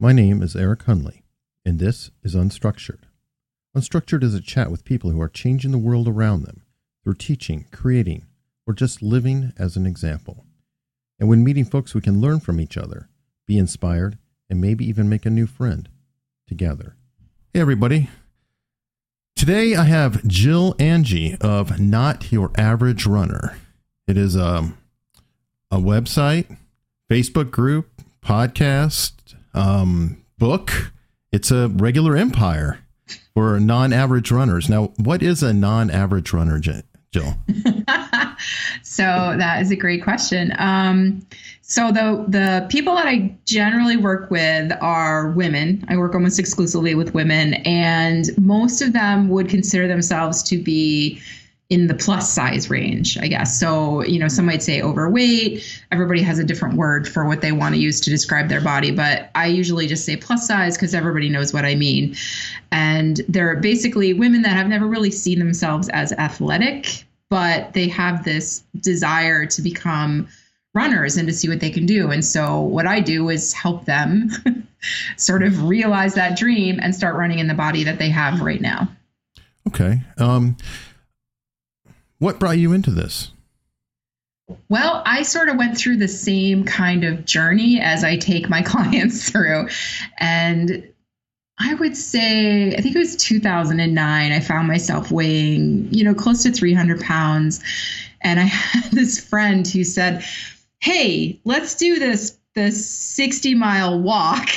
My name is Eric Hunley, and this is Unstructured. Unstructured is a chat with people who are changing the world around them through teaching, creating, or just living as an example. And when meeting folks, we can learn from each other, be inspired, and maybe even make a new friend together. Hey, everybody. Today I have Jill Angie of Not Your Average Runner. It is a, a website, Facebook group, podcast, um, book. It's a regular empire for non average runners. Now, what is a non average runner, Jill? so that is a great question. Um, so the the people that I generally work with are women. I work almost exclusively with women, and most of them would consider themselves to be in the plus size range, I guess. So, you know, some might say overweight. Everybody has a different word for what they want to use to describe their body, but I usually just say plus size because everybody knows what I mean. And they're basically women that have never really seen themselves as athletic, but they have this desire to become runners and to see what they can do. And so, what I do is help them sort of realize that dream and start running in the body that they have right now. Okay. Um, what brought you into this? Well, I sort of went through the same kind of journey as I take my clients through. And I would say, I think it was 2009, I found myself weighing, you know, close to 300 pounds. And I had this friend who said, Hey, let's do this this 60 mile walk.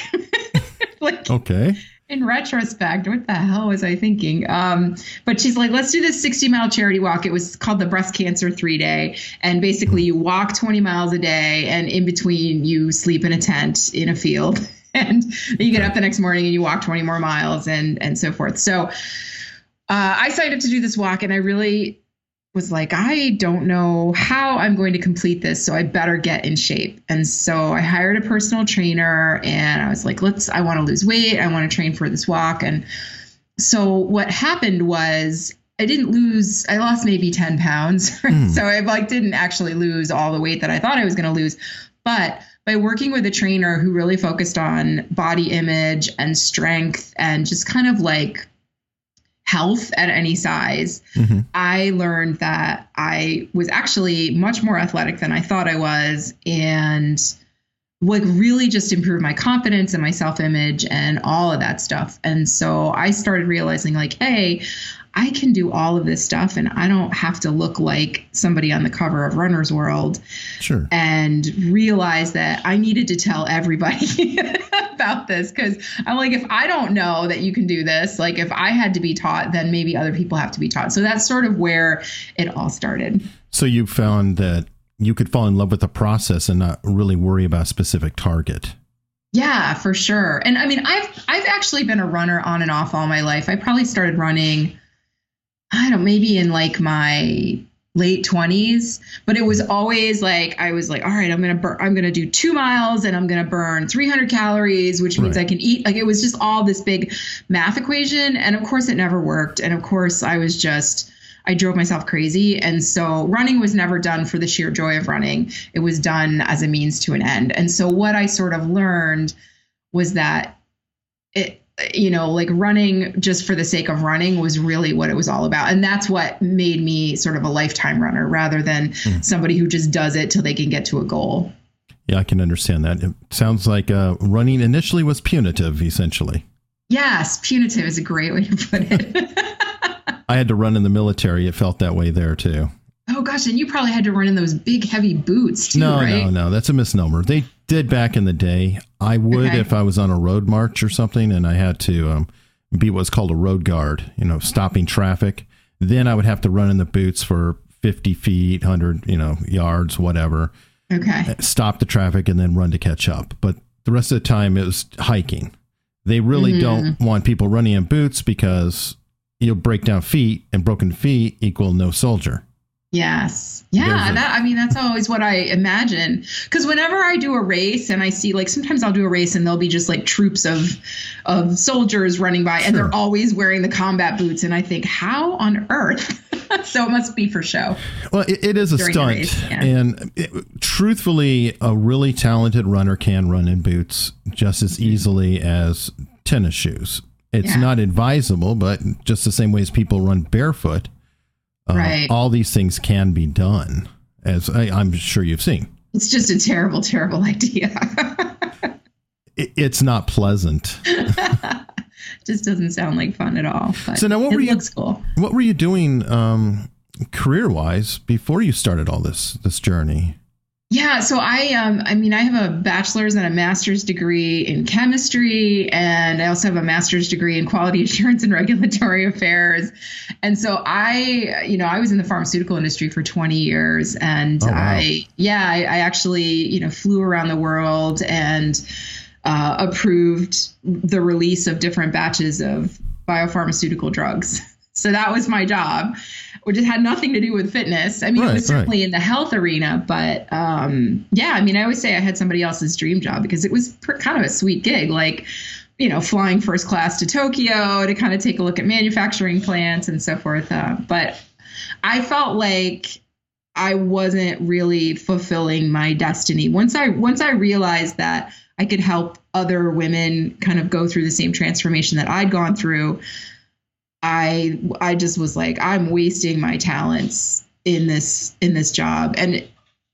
like, okay in retrospect, what the hell was I thinking? Um, but she's like, let's do this 60 mile charity walk. It was called the breast cancer three day. And basically, you walk 20 miles a day, and in between, you sleep in a tent in a field. and you get up the next morning and you walk 20 more miles and, and so forth. So uh, I signed up to do this walk, and I really was like, I don't know how I'm going to complete this, so I better get in shape. And so I hired a personal trainer and I was like, let's, I want to lose weight. I want to train for this walk. And so what happened was I didn't lose, I lost maybe 10 pounds. Mm. so I like didn't actually lose all the weight that I thought I was going to lose. But by working with a trainer who really focused on body image and strength and just kind of like health at any size, mm-hmm. I learned that I was actually much more athletic than I thought I was. And like really just improved my confidence and my self image and all of that stuff. And so I started realizing, like, hey, I can do all of this stuff and I don't have to look like somebody on the cover of Runner's World. Sure. And realize that I needed to tell everybody about this because I'm like, if I don't know that you can do this, like if I had to be taught, then maybe other people have to be taught. So that's sort of where it all started. So you found that you could fall in love with the process and not really worry about a specific target. Yeah, for sure. And I mean, I've I've actually been a runner on and off all my life. I probably started running I don't know, maybe in like my late 20s but it was always like i was like all right i'm gonna burn i'm gonna do two miles and i'm gonna burn 300 calories which means right. i can eat like it was just all this big math equation and of course it never worked and of course i was just i drove myself crazy and so running was never done for the sheer joy of running it was done as a means to an end and so what i sort of learned was that it you know, like running just for the sake of running was really what it was all about. And that's what made me sort of a lifetime runner rather than mm. somebody who just does it till they can get to a goal. Yeah, I can understand that. It sounds like uh, running initially was punitive, essentially. Yes, punitive is a great way to put it. I had to run in the military. It felt that way there too. Oh gosh, and you probably had to run in those big heavy boots too, no, right? No, no, that's a misnomer. They did back in the day. I would okay. if I was on a road march or something and I had to um, be what's called a road guard, you know, stopping traffic. Then I would have to run in the boots for 50 feet, 100, you know, yards, whatever. Okay. Uh, stop the traffic and then run to catch up. But the rest of the time it was hiking. They really mm-hmm. don't want people running in boots because you'll break down feet and broken feet equal no soldier. Yes. Yeah. That I mean, that's always what I imagine. Because whenever I do a race and I see like sometimes I'll do a race and there'll be just like troops of of soldiers running by and Sure. they're always wearing the combat boots and I think, how on earth? so it must be for show. Well, it, it is a stunt, race, yeah. and it, truthfully, a really talented runner can run in boots just as mm-hmm. easily as tennis shoes. It's Yeah. not advisable, but just the same way as people run barefoot, uh, Right. all these things can be done, as I, I'm sure you've seen. It's just a terrible, terrible idea. It, it's not pleasant. just doesn't sound like fun at all. But So now what it were you- cool. What were you doing um, career-wise before you started all this this journey? Yeah, so I um I mean I have a bachelor's and a master's degree in chemistry and I also have a master's degree in quality assurance and regulatory affairs. And so I you know, I was in the pharmaceutical industry for 20 years and Oh, wow. I yeah, I, I actually, you know, flew around the world and uh, approved the release of different batches of biopharmaceutical drugs. So that was my job, which had nothing to do with fitness. I mean, it was certainly in the health arena, but um, yeah, I mean, I always say I had somebody else's dream job because it was pr- kind of a sweet gig, like you know, flying first class to Tokyo to kind of take a look at manufacturing plants and so forth. Uh, but I felt like I wasn't really fulfilling my destiny. Once I once I realized that I could help other women kind of go through the same transformation that I'd gone through, I I just was like I'm wasting my talents in this in this job and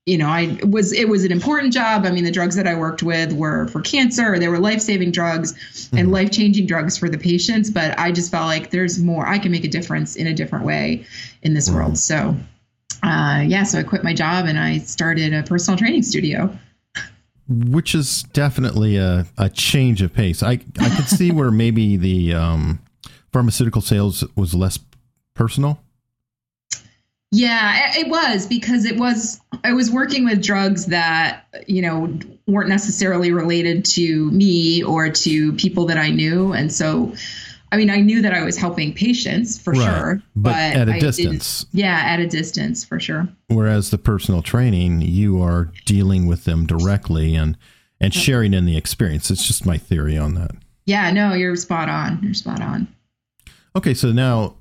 you know I was it was an important job. I mean the drugs that I worked with were for cancer, they were life-saving drugs and life-changing drugs for the patients, but I just felt like there's more I can make a difference in a different way in this world. So uh, yeah, so I quit my job and I started a personal training studio. which is definitely a, a change of pace. I I could see where maybe the um, pharmaceutical sales was less personal. Yeah, it was because it was I was working with drugs that you know weren't necessarily related to me or to people that I knew, and so I mean I knew that I was helping patients for Right, sure, but at a I distance. Yeah, at a distance for sure. Whereas the personal training, you are dealing with them directly and and sharing in the experience. It's just my theory on that. Yeah, no, you're spot on. You're spot on. Okay, so now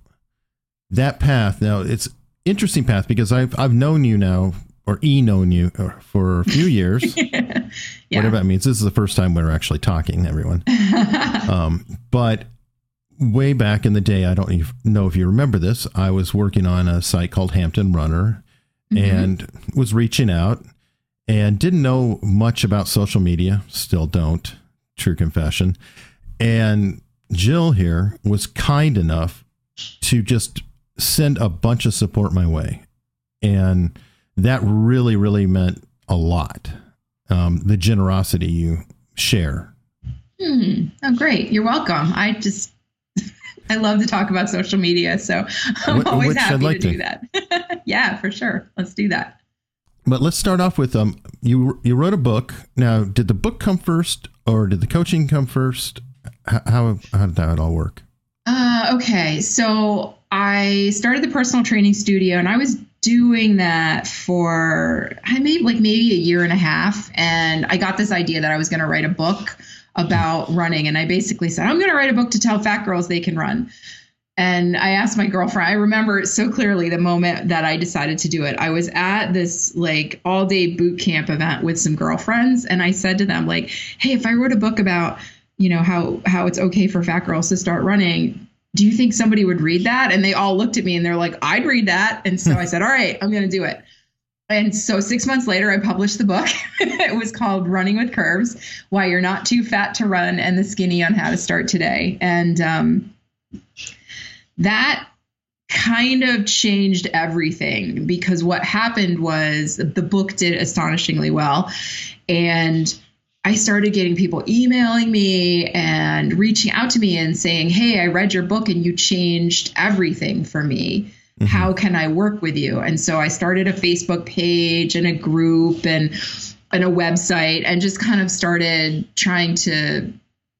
that path. Now it's interesting path because I've I've known you now or e known you uh, for a few years. yeah. Whatever that means. This is the first time we're actually talking, everyone. Um, but way back in the day, I don't know if you remember this. I was working on a site called Hampton Runner and was reaching out and didn't know much about social media. Still don't. True confession. And Jill here was kind enough to just send a bunch of support my way. And that really, really meant a lot. Um, the generosity you share. Hmm. Oh, great. You're welcome. I just, I love to talk about social media. So I'm Wh- always happy like to to. do that. yeah, for sure. Let's do that. But let's start off with um you you wrote a book. Now, did the book come first or did the coaching come first? How how did that all work? Uh, okay. So I started the personal training studio and I was doing that for I made like maybe a year and a half. And I got this idea that I was going to write a book about running. And I basically said, I'm going to write a book to tell fat girls they can run. And I asked my girlfriend, I remember so clearly the moment that I decided to do it. I was at this like all day boot camp event with some girlfriends. And I said to them, like, hey, if I wrote a book about, you know, how, how it's okay for fat girls to start running, do you think somebody would read that? And they all looked at me and they're like, I'd read that. And so I said, all right, I'm going to do it. And so six months later, I published the book. it was called Running with Curves Why You're Not Too Fat to Run and the Skinny on How to Start Today. And um, that kind of changed everything because what happened was the book did astonishingly well. And I started getting people emailing me and reaching out to me and saying, Hey, I read your book and you changed everything for me. Mm-hmm. How can I work with you? And so I started a Facebook page and a group and and a website and just kind of started trying to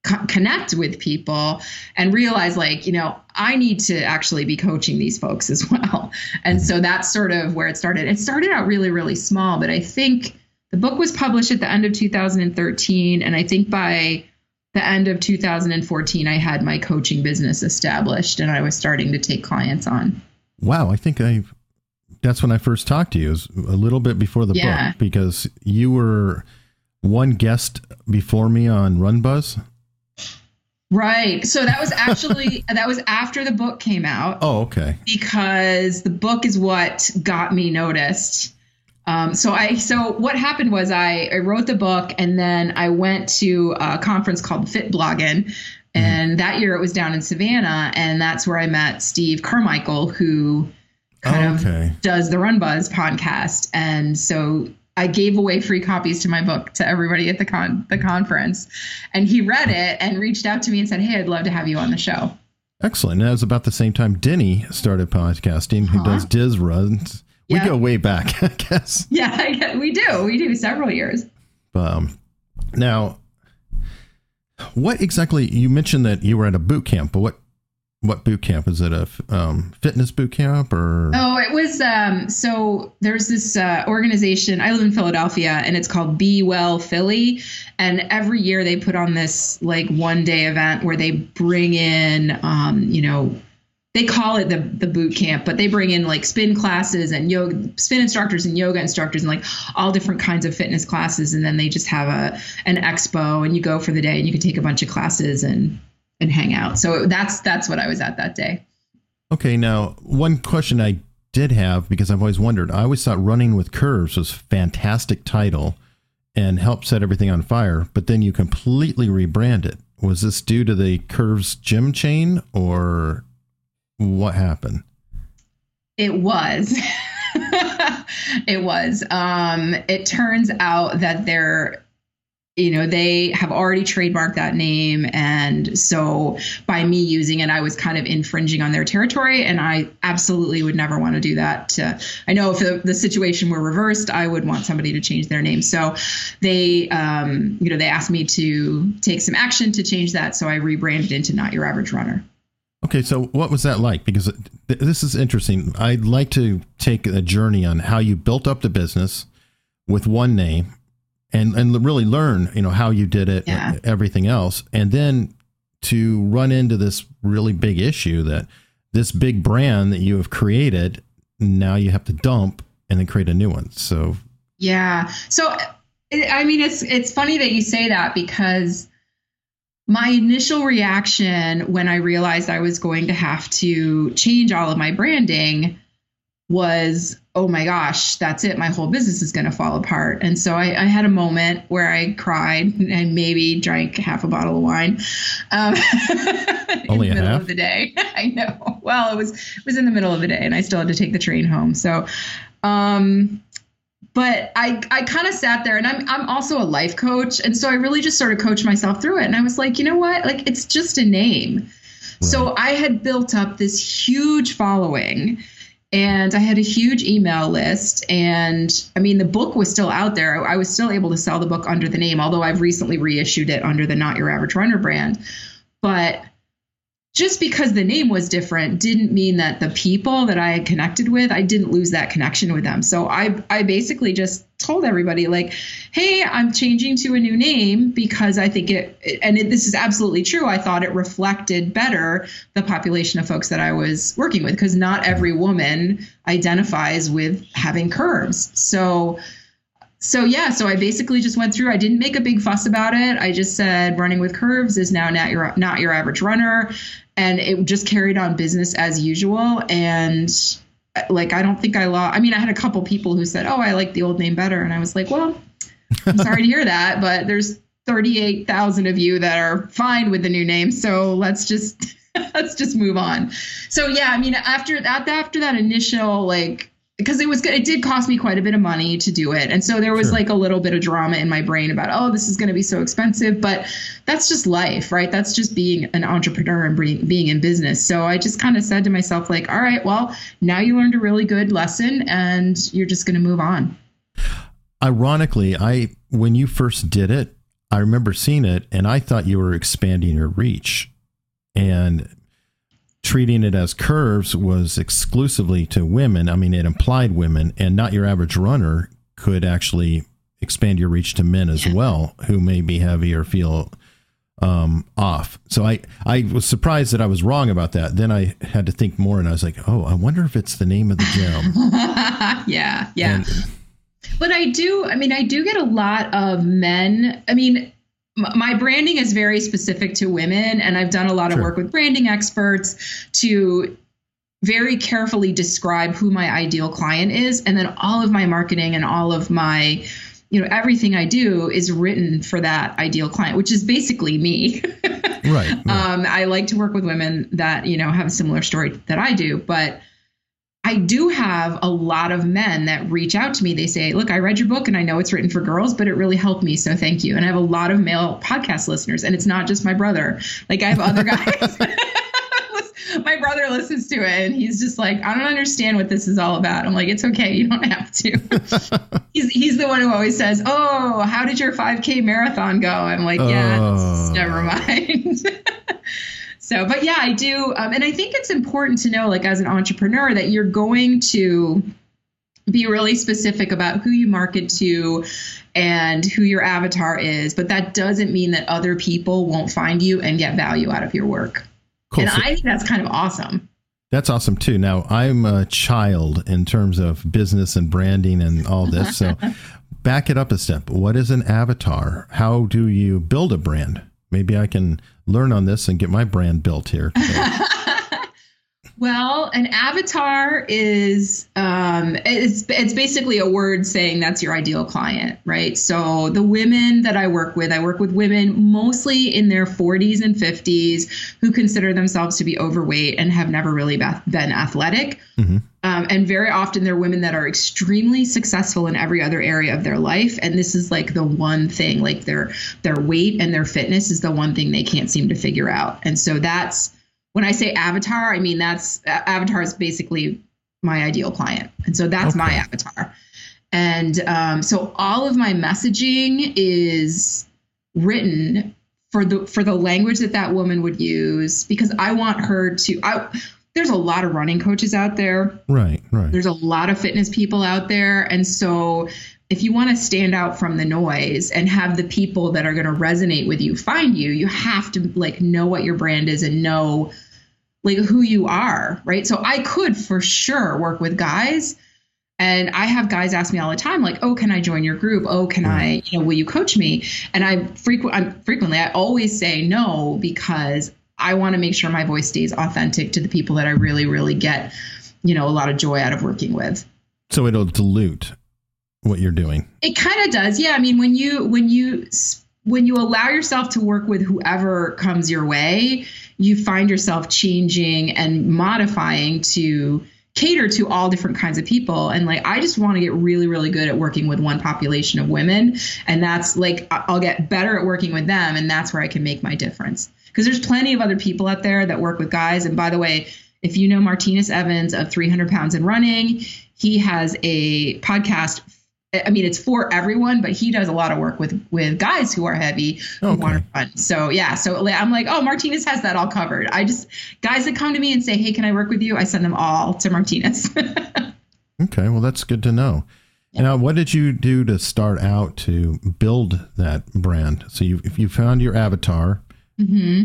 co- connect with people and realize like, you know, I need to actually be coaching these folks as well. And so that's sort of where it started. It started out really, really small, but I think the book was published at the end of 2013. And I think by the end of 2014, I had my coaching business established and I was starting to take clients on. Wow. I think I, that's when I first talked to you, is a little bit before the Yeah. book, because you were one guest before me on Run Buzz. Right. So that was actually, that was after the book came out. Oh, okay. because the book is what got me noticed. Um, so I so what happened was I, I wrote the book and then I went to a conference called Fit Blogging. And that year it was down in Savannah, and that's where I met Steve Carmichael, who kind Oh, okay. of does the Run Buzz podcast. And so I gave away free copies to my book to everybody at the con the conference. And he read it and reached out to me and said, Hey, I'd love to have you on the show. Excellent. And that was about the same time Denny started podcasting, who Uh-huh. does Diz runs. We Yeah. go way back, I guess. Yeah, we do. We do several years. Um, now, what exactly? You mentioned that you were at a boot camp, but what what boot camp is it? A f- um, fitness boot camp or? Oh, it was um so there's this uh, organization. I live in Philadelphia and it's called Be Well Philly and every year they put on this like one day event where they bring in um you know they call it the the boot camp, but they bring in like spin classes and yoga spin instructors and yoga instructors and like all different kinds of fitness classes and then they just have a an expo and you go for the day and you can take a bunch of classes and and hang out. So that's that's what I was at that day. Okay, now one question I did have because I've always wondered. I always thought running with curves was fantastic title and helped set everything on fire, but then you completely rebrand it. Was this due to the curves gym chain or what happened? It was. it was. Um, it turns out that they're, you know, they have already trademarked that name. And so by me using it, I was kind of infringing on their territory. And I absolutely would never want to do that. To, I know if the, the situation were reversed, I would want somebody to change their name. So they, um, you know, they asked me to take some action to change that. So I rebranded into Not Your Average Runner. Okay, so what was that like? Because th- this is interesting. I'd like to take a journey on how you built up the business with one name, and and really learn, you know, how you did it, Yeah. and everything else, and then to run into this really big issue that this big brand that you have created now you have to dump and then create a new one. So Yeah. So I I mean it's it's funny that you say that because my initial reaction when I realized I was going to have to change all of my branding was, oh my gosh, that's it. My whole business is going to fall apart. And so I, I had a moment where I cried and maybe drank half a bottle of wine. Um, Only in the middle half? of the day. I know. Well, it was it was in the middle of the day, and I still had to take the train home. So, um, but I I kind of sat there, and I'm I'm also a life coach, and so I really just sort of coached myself through it. And I was like, you know what? Like it's just a name. So I had built up this huge following and I had a huge email list. And I mean, the book was still out there. I was still able to sell the book under the name, although I've recently reissued it under the Not Your Average Runner brand. But just because the name was different didn't mean that the people that I had connected with, I didn't lose that connection with them. So I, I basically just told everybody, like, hey, I'm changing to a new name because I think it, and it, this is absolutely true. I thought it reflected better the population of folks that I was working with because not every woman identifies with having curves. So, so yeah, so I basically just went through. I didn't make a big fuss about it. I just said running with curves is now not your not your average runner, and it just carried on business as usual. And like I don't think I lost. I mean, I had a couple people who said, "Oh, I like the old name better," and I was like, "Well, I'm sorry to hear that, but there's 38,000 of you that are fine with the new name, so let's just let's just move on." So yeah, I mean, after that after that initial like because it was good. it did cost me quite a bit of money to do it and so there was Sure. like a little bit of drama in my brain about oh this is going to be so expensive but that's just life right that's just being an entrepreneur and being, being in business so i just kind of said to myself like all right well now you learned a really good lesson and you're just going to move on ironically, I when you first did it, I remember seeing it and I thought you were expanding your reach and treating it as curves was exclusively to women. I mean, it implied women, and not your average runner could actually expand your reach to men as well, who may be heavy or feel um, off. So I, I was surprised that I was wrong about that. Then I had to think more, and I was like, oh, I wonder if it's the name of the gym. yeah, yeah. And- But I do, I mean, I do get a lot of men. I mean, my branding is very specific to women, and I've done a lot of work with branding experts to very carefully describe who my ideal client is. And then all of my marketing and all of my, you know, everything I do is written for that ideal client, which is basically me. right. right. Um, I like to work with women that you know have a similar story that I do, but I do have a lot of men that reach out to me. They say, "Look, I read your book, and I know it's written for girls, but it really helped me, so thank you." And I have a lot of male podcast listeners, and it's not just my brother. Like I have other guys. my brother listens to it, and he's just like, "I don't understand what this is all about." I'm like, "It's okay, you don't have to." he's he's the one who always says, "Oh, how did your 5K marathon go?" I'm like, "Yeah, Oh. never mind." So, but yeah, I do, um, and I think it's important to know, like as an entrepreneur, that you're going to be really specific about who you market to and who your avatar is. But that doesn't mean that other people won't find you and get value out of your work. Cool. And So- I think that's kind of awesome. That's awesome too. Now, I'm a child in terms of business and branding and all this. So, back it up a step. What is an avatar? How do you build a brand? Maybe I can learn on this and get my brand built here. Well, an avatar is um, it's it's basically a word saying that's your ideal client, right? So the women that I work with, I work with women mostly in their 40s and 50s who consider themselves to be overweight and have never really been athletic. Mhm. Um, and very often they're women that are extremely successful in every other area of their life, and this is like the one thing, like their their weight and their fitness is the one thing they can't seem to figure out. And so that's when I say avatar, I mean that's avatar is basically my ideal client, and so that's my avatar. And um, so all of my messaging is written for the for the language that that woman would use because I want her to. I, there's a lot of running coaches out there. right, right. There's a lot of fitness people out there, and so if you want to stand out from the noise and have the people that are going to resonate with you find you, you have to like know what your brand is and know like who you are, right? So I could for sure work with guys. And I have guys ask me all the time, like, "Oh, can I join your group? Oh, can I, you know, will you coach me?" And I frequent, I'm frequently, I always say no because I want to make sure my voice stays authentic to the people that I really, really get, you know, a lot of joy out of working with. So it'll dilute what you're doing. It kind of does. Yeah. I mean, when you when you when you allow yourself to work with whoever comes your way, you find yourself changing and modifying to cater to all different kinds of people. And like, I just want to get really, really good at working with one population of women. And that's like, I'll get better at working with them. And that's where I can make my difference. Because there's plenty of other people out there that work with guys. And by the way, if you know Martinez Evans of 300 Pounds and Running, he has a podcast. I mean, it's for everyone, but he does a lot of work with with guys who are heavy who Okay. want to run. So yeah, so I'm like, oh, Martinez has that all covered. I just guys that come to me and say, hey, can I work with you? I send them all to Martinez. Okay, well that's good to know. Now, what did you do to start out to build that brand? So you if you found your avatar hmm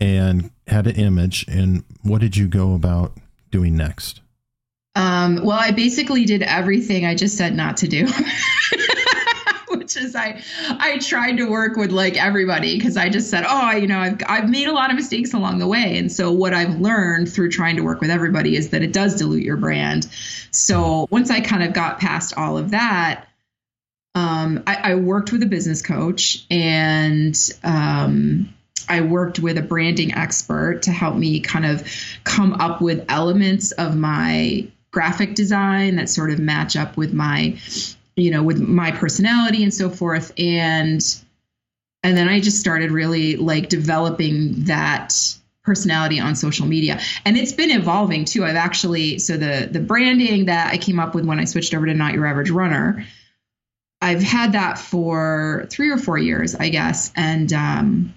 and had an image, and what did you go about doing next? Um, well, I basically did everything I just said not to do. Which is I I tried to work with like everybody because I just said, oh, you know, I've I've made a lot of mistakes along the way. And so what I've learned through trying to work with everybody is that it does dilute your brand. So once I kind of got past all of that, um, I, I worked with a business coach and um, I worked with a branding expert to help me kind of come up with elements of my graphic design that sort of match up with my, you know, with my personality and so forth. And and then I just started really like developing that personality on social media. And it's been evolving too. I've actually so the the branding that i came up with when i switched over to not your average runner I've had that for three or four years, I guess, and um,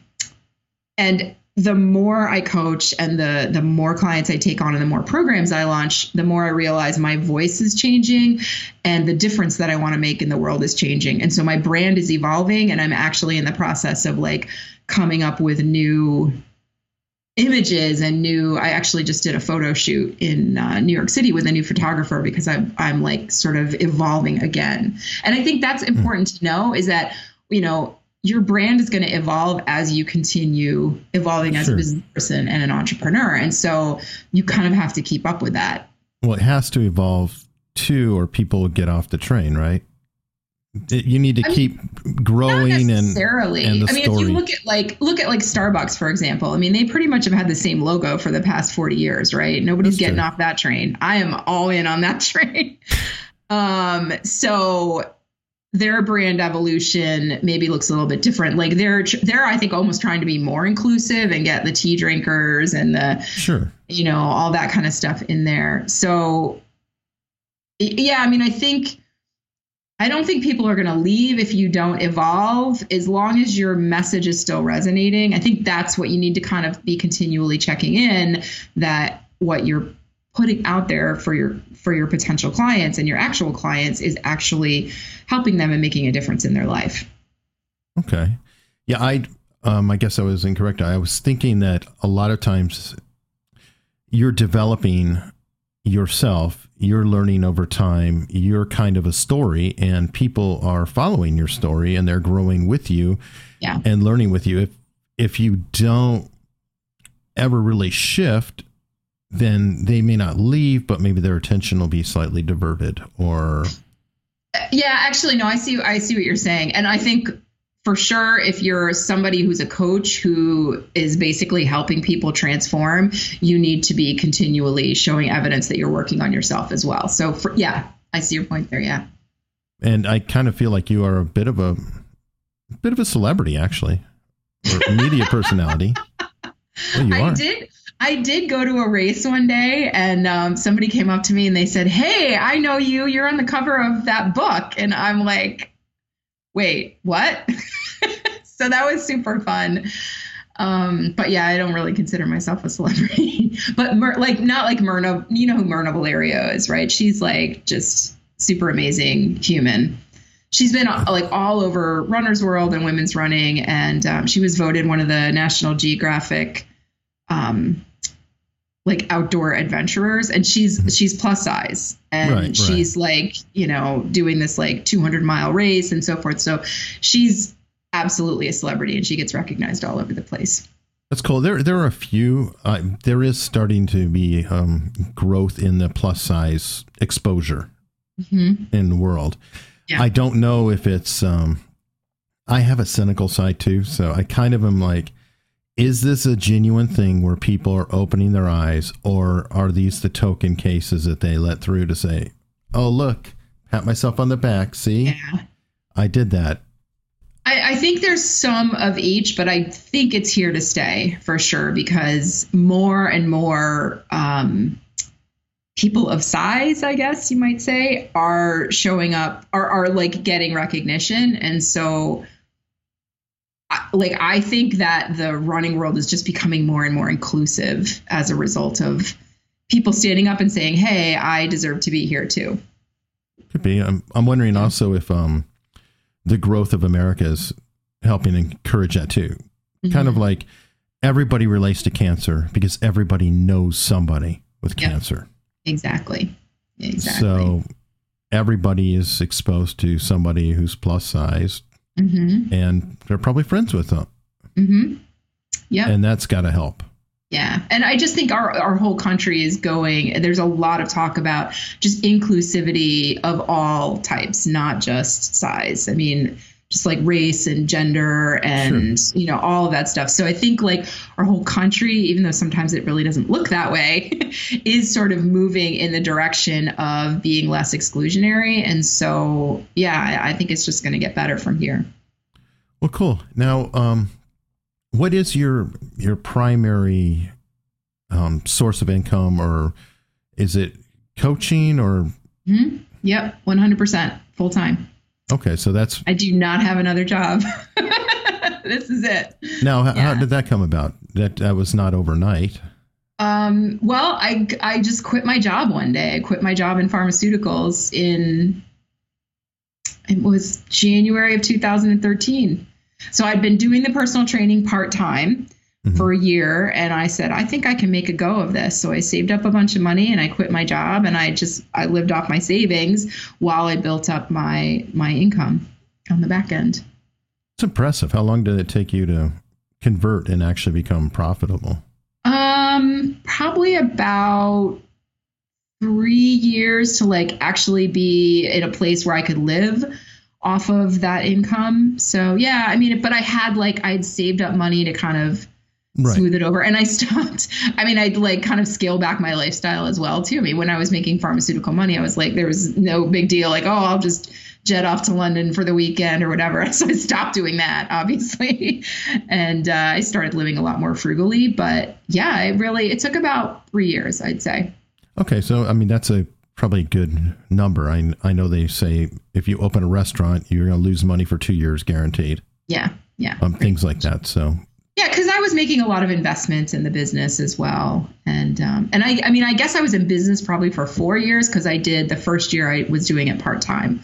and the more I coach and the the more clients I take on and the more programs I launch, the more I realize my voice is changing and the difference that I want to make in the world is changing. And so my brand is evolving and I'm actually in the process of like coming up with new images and new i actually just did a photo shoot in uh, new york city with a new photographer because I'm, I'm like sort of evolving again and i think that's important mm. to know is that you know your brand is going to evolve as you continue evolving as sure. a business person and an entrepreneur and so you kind of have to keep up with that well it has to evolve too or people will get off the train right you need to I keep mean, growing necessarily. and, and I mean, story. if you look at like look at like Starbucks for example. I mean, they pretty much have had the same logo for the past 40 years, right? Nobody's That's getting true. off that train. I am all in on that train. um, so their brand evolution maybe looks a little bit different. Like they're they're I think almost trying to be more inclusive and get the tea drinkers and the sure you know all that kind of stuff in there. So yeah, I mean, I think I don't think people are going to leave if you don't evolve as long as your message is still resonating. I think that's what you need to kind of be continually checking in that what you're putting out there for your for your potential clients and your actual clients is actually helping them and making a difference in their life. Okay. Yeah, I um I guess I was incorrect. I was thinking that a lot of times you're developing yourself you're learning over time you're kind of a story and people are following your story and they're growing with you yeah. and learning with you if if you don't ever really shift then they may not leave but maybe their attention will be slightly diverted or yeah actually no i see i see what you're saying and i think for sure, if you're somebody who's a coach who is basically helping people transform, you need to be continually showing evidence that you're working on yourself as well. So, for, yeah, I see your point there. Yeah. And I kind of feel like you are a bit of a, a bit of a celebrity, actually, or media personality. Well, you I are. did. I did go to a race one day, and um, somebody came up to me and they said, "Hey, I know you. You're on the cover of that book." And I'm like, wait, what? so that was super fun. Um, but yeah, I don't really consider myself a celebrity. but like not like Myrna. you know who Myrna Valerio is, right? She's like just super amazing human. She's been uh, like all over runner's world and women's running, and um, she was voted one of the National Geographic um, like outdoor adventurers and she's she's plus size and right, she's right. like you know doing this like 200 mile race and so forth so she's absolutely a celebrity and she gets recognized all over the place that's cool there there are a few uh, there is starting to be um, growth in the plus size exposure mm-hmm. in the world yeah. i don't know if it's um, i have a cynical side too so i kind of am like is this a genuine thing where people are opening their eyes, or are these the token cases that they let through to say, "Oh, look, pat myself on the back, see, yeah. I did that." I, I think there's some of each, but I think it's here to stay for sure because more and more um, people of size, I guess you might say, are showing up, are are like getting recognition, and so like I think that the running world is just becoming more and more inclusive as a result of people standing up and saying, "Hey, I deserve to be here too." Could be. I'm I'm wondering also if um the growth of America is helping encourage that too. Mm-hmm. Kind of mm-hmm. like everybody relates to cancer because everybody knows somebody with yep. cancer. Exactly. Exactly. So everybody is exposed to somebody who's plus size mm-hmm. and they're probably friends with them. Mm-hmm. Yeah, and that's got to help. Yeah. And I just think our, our whole country is going, there's a lot of talk about just inclusivity of all types, not just size. I mean, just like race and gender and sure. you know all of that stuff. So i think like our whole country even though sometimes it really doesn't look that way is sort of moving in the direction of being less exclusionary. And so yeah i, I think it's just going to get better from here. Well cool. Now um, what is your your primary um, source of income? Or is it coaching or? Mm-hmm. yep 100% full time Okay, so that's. I do not have another job. this is it. Now, how, yeah. how, did that come about? that that was not overnight. Um, well, I I just quit my job one day. I quit my job in pharmaceuticals in it was January of 2013. So I'd been doing the personal training part time mm-hmm. for a year, and I said I think I can make a go of this. So I saved up a bunch of money and I quit my job, and I just I lived off my savings while I built up my my income on the back end. It's impressive. How long did it take you to convert and actually become profitable? Um, probably about three years to like actually be in a place where I could live off of that income. So yeah, I mean, but I had like I'd saved up money to kind of right. smooth it over, and I stopped. I mean, I'd like kind of scale back my lifestyle as well too. I mean, when I was making pharmaceutical money, I was like, there was no big deal. Like, oh, I'll just jet off to London for the weekend or whatever. So I stopped doing that, obviously, and uh, I started living a lot more frugally. But yeah, it really it took about three years, I'd say. Okay, so I mean that's a probably a good number. I I know they say if you open a restaurant, you're going to lose money for two years guaranteed. Yeah, yeah, um, things like that. So yeah, because I was making a lot of investments in the business as well, and um, and I I mean I guess I was in business probably for four years because I did the first year I was doing it part time.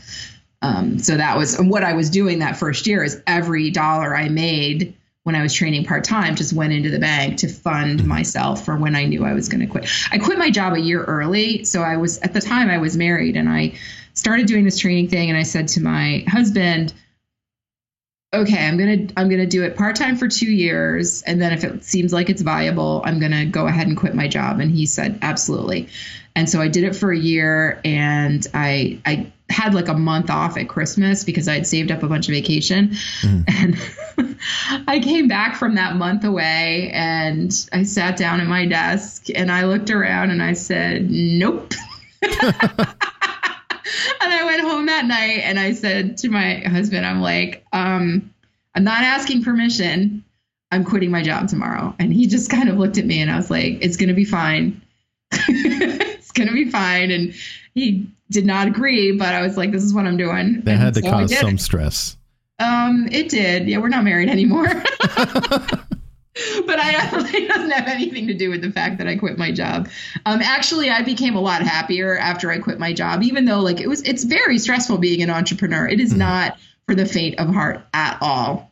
Um, so that was what I was doing that first year is every dollar I made when I was training part time just went into the bank to fund myself for when I knew I was going to quit. I quit my job a year early. So I was, at the time, I was married and I started doing this training thing. And I said to my husband, okay, I'm going to, I'm going to do it part time for two years. And then if it seems like it's viable, I'm going to go ahead and quit my job. And he said, absolutely. And so I did it for a year and I, I, had like a month off at Christmas because I had saved up a bunch of vacation. Mm. And I came back from that month away and I sat down at my desk and I looked around and I said, nope. and I went home that night and I said to my husband, I'm like, um, I'm not asking permission. I'm quitting my job tomorrow. And he just kind of looked at me and I was like, it's going to be fine. it's going to be fine. And he did not agree, but I was like, this is what I'm doing. That and had to so cause some stress. Um, it did. Yeah, we're not married anymore. but I it doesn't have anything to do with the fact that I quit my job. Um, actually, I became a lot happier after I quit my job, even though like it was, it's very stressful being an entrepreneur. It is mm. not for the faint of heart at all.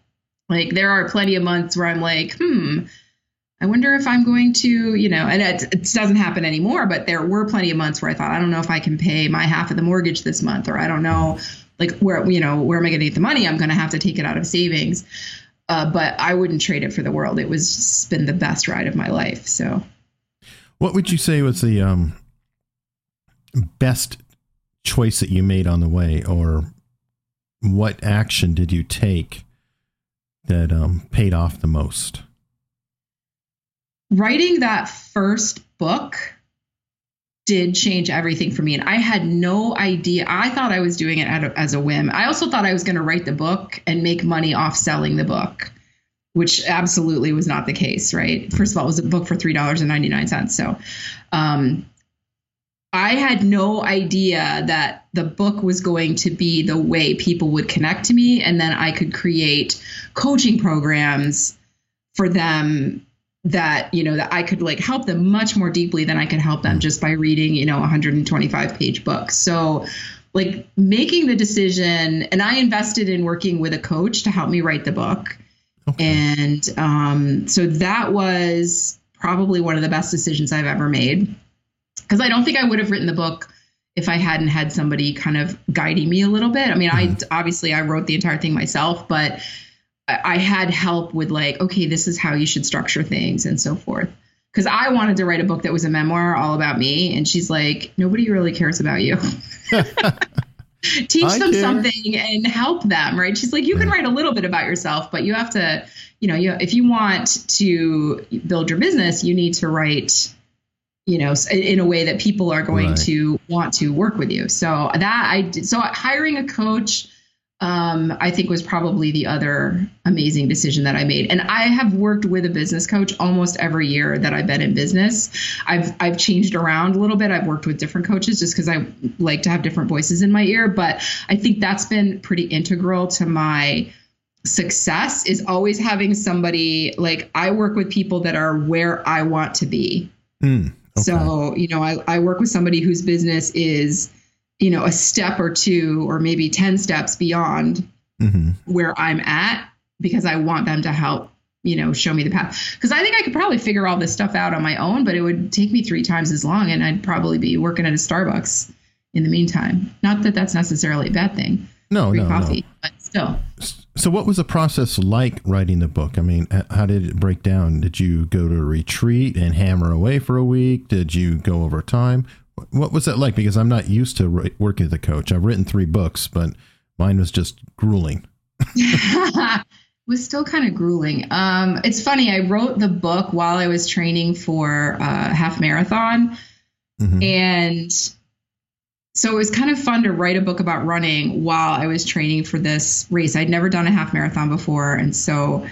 Like there are plenty of months where I'm like, hmm, I wonder if I'm going to, you know, and it, it, doesn't happen anymore, but there were plenty of months where I thought, I don't know if I can pay my half of the mortgage this month, or I don't know, like where, you know, where am I going to get the money? I'm going to have to take it out of savings. Uh, but I wouldn't trade it for the world. It was just been the best ride of my life. So, what would you say was the um, best choice that you made on the way, or what action did you take that um, paid off the most? writing that first book did change everything for me. And I had no idea. I thought I was doing it as a whim. I also thought I was going to write the book and make money off selling the book, which absolutely was not the case, right? First of all, it was a book for $3.99. So, um, I had no idea that the book was going to be the way people would connect to me. And then I could create coaching programs for them that you know that I could like help them much more deeply than I could help them just by reading you know 125 page books. So like making the decision and I invested in working with a coach to help me write the book. Okay. And um, so that was probably one of the best decisions I've ever made because I don't think I would have written the book if I hadn't had somebody kind of guiding me a little bit. I mean, mm-hmm. I obviously I wrote the entire thing myself, but I had help with like, okay, this is how you should structure things and so forth. Because I wanted to write a book that was a memoir all about me, and she's like, nobody really cares about you. Teach I them care. something and help them, right? She's like, you can write a little bit about yourself, but you have to, you know, you if you want to build your business, you need to write you know in a way that people are going right. to want to work with you so that i did so hiring a coach um, I think was probably the other amazing decision that I made. And I have worked with a business coach almost every year that I've been in business. I've I've changed around a little bit. I've worked with different coaches just because I like to have different voices in my ear. But I think that's been pretty integral to my success is always having somebody like I work with people that are where I want to be. Mm, okay. So, you know, I, I work with somebody whose business is, you know, a step or two or maybe 10 steps beyond Mhm. where I'm at because I want them to help, you know, show me the path. Because I think I could probably figure all this stuff out on my own, but it would take me three times as long and I'd probably be working at a Starbucks in the meantime. Not that that's necessarily a bad thing, No, free no, coffee, no. but still. So, what was the process like writing the book? I mean, how did it break down? Did you go to a retreat and hammer away for a week? Did you go over time? Wh- What was that like? Because I'm not used to wri- working as a coach. I've written three books, but mine was just grueling. it was still kind of grueling. Um, it's funny. I wrote the book while I was training for uh, half marathon, Mhm. and so it was kind of fun to write a book about running while I was training for this race. I'd never done a half marathon before, and so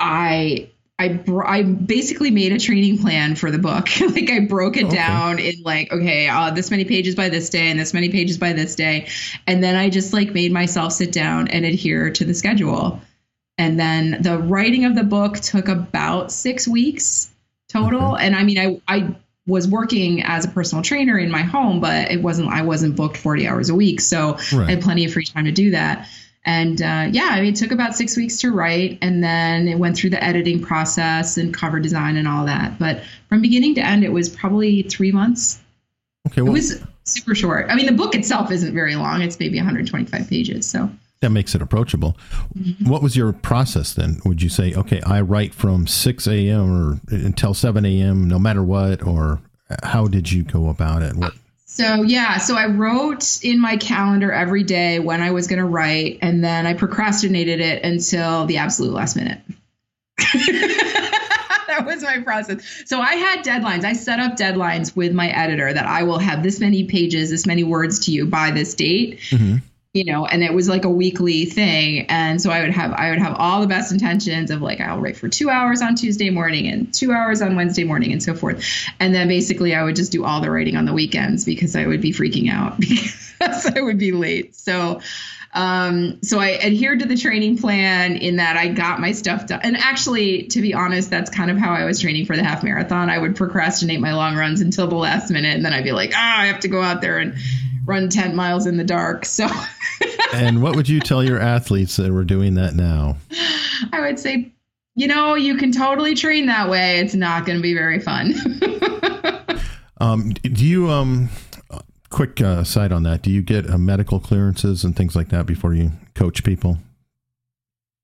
I. I, br- I basically made a training plan for the book. like I broke it Okay. down in like, okay, uh, this many pages by this day and this many pages by this day. And then I just like made myself sit down and adhere to the schedule. And then the writing of the book took about six weeks total. And I mean, I, I was working as a personal trainer in my home, but it wasn't, I wasn't booked 40 hours a week. So I had plenty of free time to do that. And uh, yeah, I mean, it took about six weeks to write, and then it went through the editing process and cover design and all that. But from beginning to end, it was probably three months. Okay, It was super short. I mean, the book itself isn't very long; it's maybe 125 pages. So that makes it approachable. Mm-hmm. What was your process then? Would you say, okay, I write from 6 a.m. or until 7 a.m., no matter what? Or how did you go about it? What, So yeah, so I wrote in my calendar every day when I was going to write, and then I procrastinated it until the absolute last minute. that was my process. So I had deadlines. I set up deadlines with my editor that I will have this many pages, this many words to you by this date. Mhm. You know, and it was like a weekly thing. And so I would have I would have all the best intentions of like I'll write for two hours on Tuesday morning and two hours on Wednesday morning and so forth. And then basically I would just do all the writing on the weekends because I would be freaking out because I would be late. So um, so I adhered to the training plan in that I got my stuff done. And actually, to be honest, that's kind of how I was training for the half marathon. I would procrastinate my long runs until the last minute, and then I'd be like, ah, I have to go out there and run 10 miles in the dark. So and what would you tell your athletes that were doing that now? I would say, you know, you can totally train that way. It's not going to be very fun. Um, do you um, quick uh, side on that? Do you get uh, medical clearances and things like that before you coach people?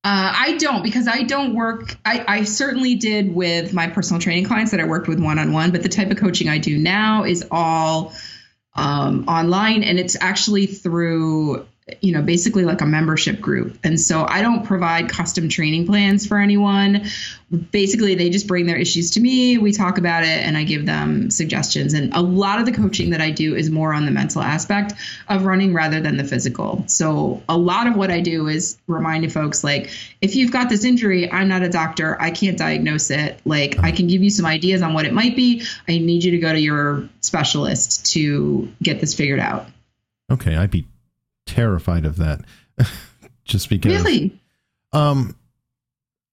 Uh, I don't because I don't work. I, I certainly did with my personal training clients that I worked with one on one, but the type of coaching I do now is all um, online and it's actually through, you know, basically like a membership group. And so I don't provide custom training plans for anyone. Basically, they just bring their issues to me. We talk about it and I give them suggestions. And a lot of the coaching that I do is more on the mental aspect of running rather than the physical. So a lot of what I do is remind folks like, if you've got this injury, I'm not a doctor. I can't diagnose it. Like, I can give you some ideas on what it might be. I need you to go to your specialist to get this figured out. Okay, I'd be terrified of that. Just because. Really? Um,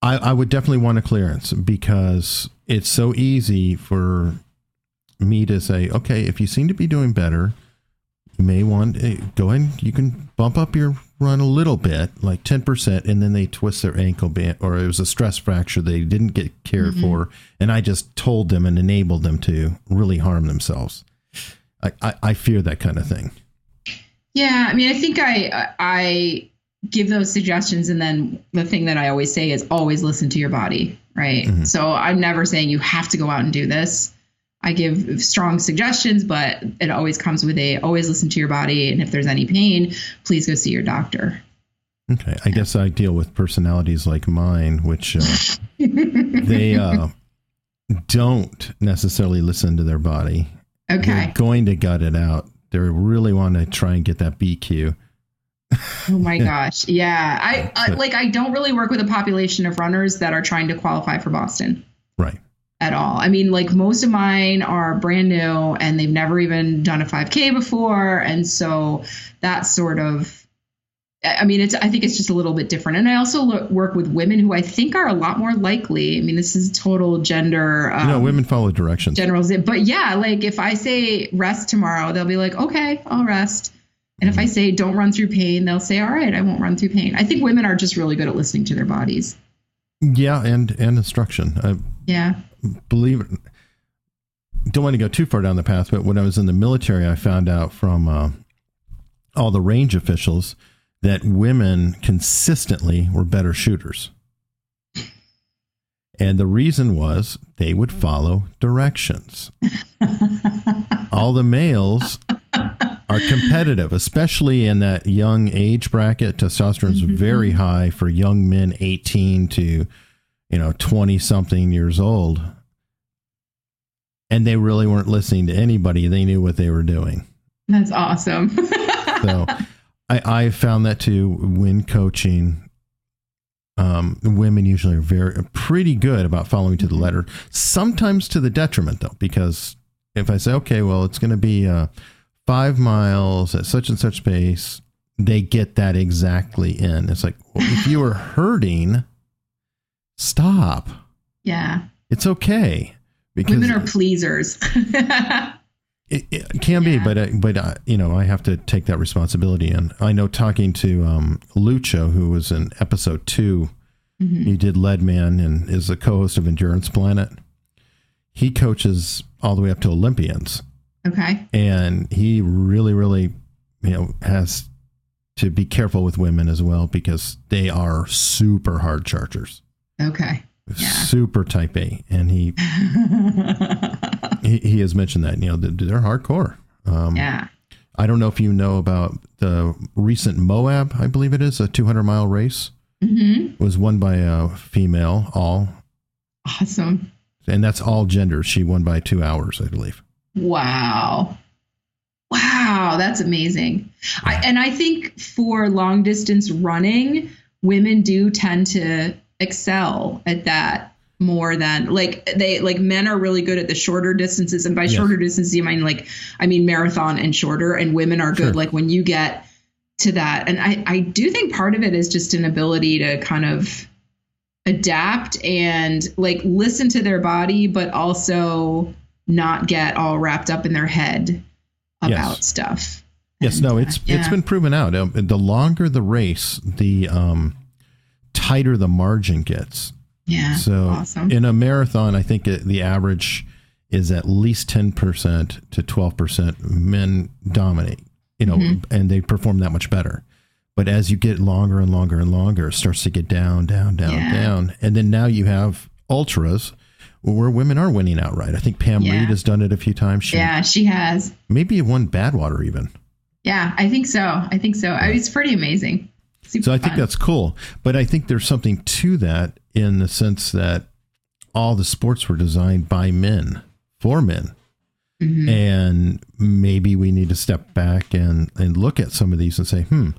I, I would definitely want a clearance because it's so easy for me to say, okay, if you seem to be doing better, you may want eh, go ahead. You can bump up your run a little bit, like ten percent, and then they twist their ankle band, or it was a stress fracture they didn't get cared for, and I just told them and enabled them to really harm themselves. I, I, I fear that kind of thing. Yeah, I mean, I think I I give those suggestions, and then the thing that I always say is always listen to your body, right? Mhm. So I'm never saying you have to go out and do this. I give strong suggestions, but it always comes with a always listen to your body, and if there's any pain, please go see your doctor. Okay, I guess I deal with personalities like mine, which uh, they uh, don't necessarily listen to their body. They're Okay. going to gut it out. They really want to try and get that BQ. Oh my gosh. Yeah. I, I like I don't really work with a population of runners that are trying to qualify for Boston. Right. at all. I mean, like most of mine are brand new and they've never even done a 5K before. And so that sort of I mean, it's. I think it's just a little bit different. And I also lo- work with women who I think are a lot more likely. I mean, this is total gender. Um, you know, women follow directions. generals, but yeah, like if I say rest tomorrow, they'll be like, okay, I'll rest. And if I say don't run through pain, they'll say, all right, I won't run through pain. I think women are just really good at listening to their bodies. yeah, and and instruction. I Yeah. believe it. Don't want to go too far down the path, but when I was in the military, I found out from uh, all the range officials that women consistently were better shooters. And the reason was they would follow directions. all the males are competitive, especially in that young age bracket. Testosterone is mm-hmm. very high for young men 18 to, you know, 20 something years old. And they really weren't listening to anybody. They knew what they were doing. That's awesome. So I, I found that too when coaching. Um, women usually are very pretty good about following to the letter. Sometimes to the detriment, though, because if I say, okay, well, it's going to be uh, five miles at such and such pace, they get that exactly in. It's like, well, if you are hurting, stop. yeah. It's okay because Women are pleasers. It, it can be, but uh, but uh, you know, I have to take that responsibility. And I know talking to um, Lucho, who was in episode 2 Mhm. he did Leadman and is the co-host of Endurance Planet. He coaches all the way up to Olympians, okay. and he really, really, you know, has to be careful with women as well because they are super hard chargers, Okay. Yeah. super type A, and he he, he has mentioned that you know they're they're hardcore. Um, yeah. I don't know if you know about the recent Moab, I believe it is, a 200 mile race. hmm was won by a female, all, Awesome. and that's all genders. She won by two hours, I believe. Wow. Wow, that's amazing. I, and I think for long distance running, women do tend to excel at that more than like they like men are really good at the shorter distances and by Yes. shorter distances you mean like I mean marathon and shorter and women are good Sure. like when you get to that and I I do think part of it is just an ability to kind of adapt and like listen to their body but also not get all wrapped up in their head about Yes. stuff. Yes, And, no, uh, it's it's been proven out. Um, the longer the race, the um, tighter the margin gets. Yeah. So awesome. in a marathon, I think it, the average is at least 10% to 12% men dominate, you know, Mhm. and they perform that much better. But as you get longer and longer and longer, it starts to get down, down, down, Yeah. down. And then now you have ultras where women are winning outright. I think Pam Yeah. Reed has done it a few times. She yeah, she has. maybe won Badwater even. Yeah, I think so. I think so. I, it's pretty amazing. Super So I think fun. that's cool. But I think there's something to that in the sense that all the sports were designed by men for men. Mhm. And maybe we need to step back and, and look at some of these and say, hmm,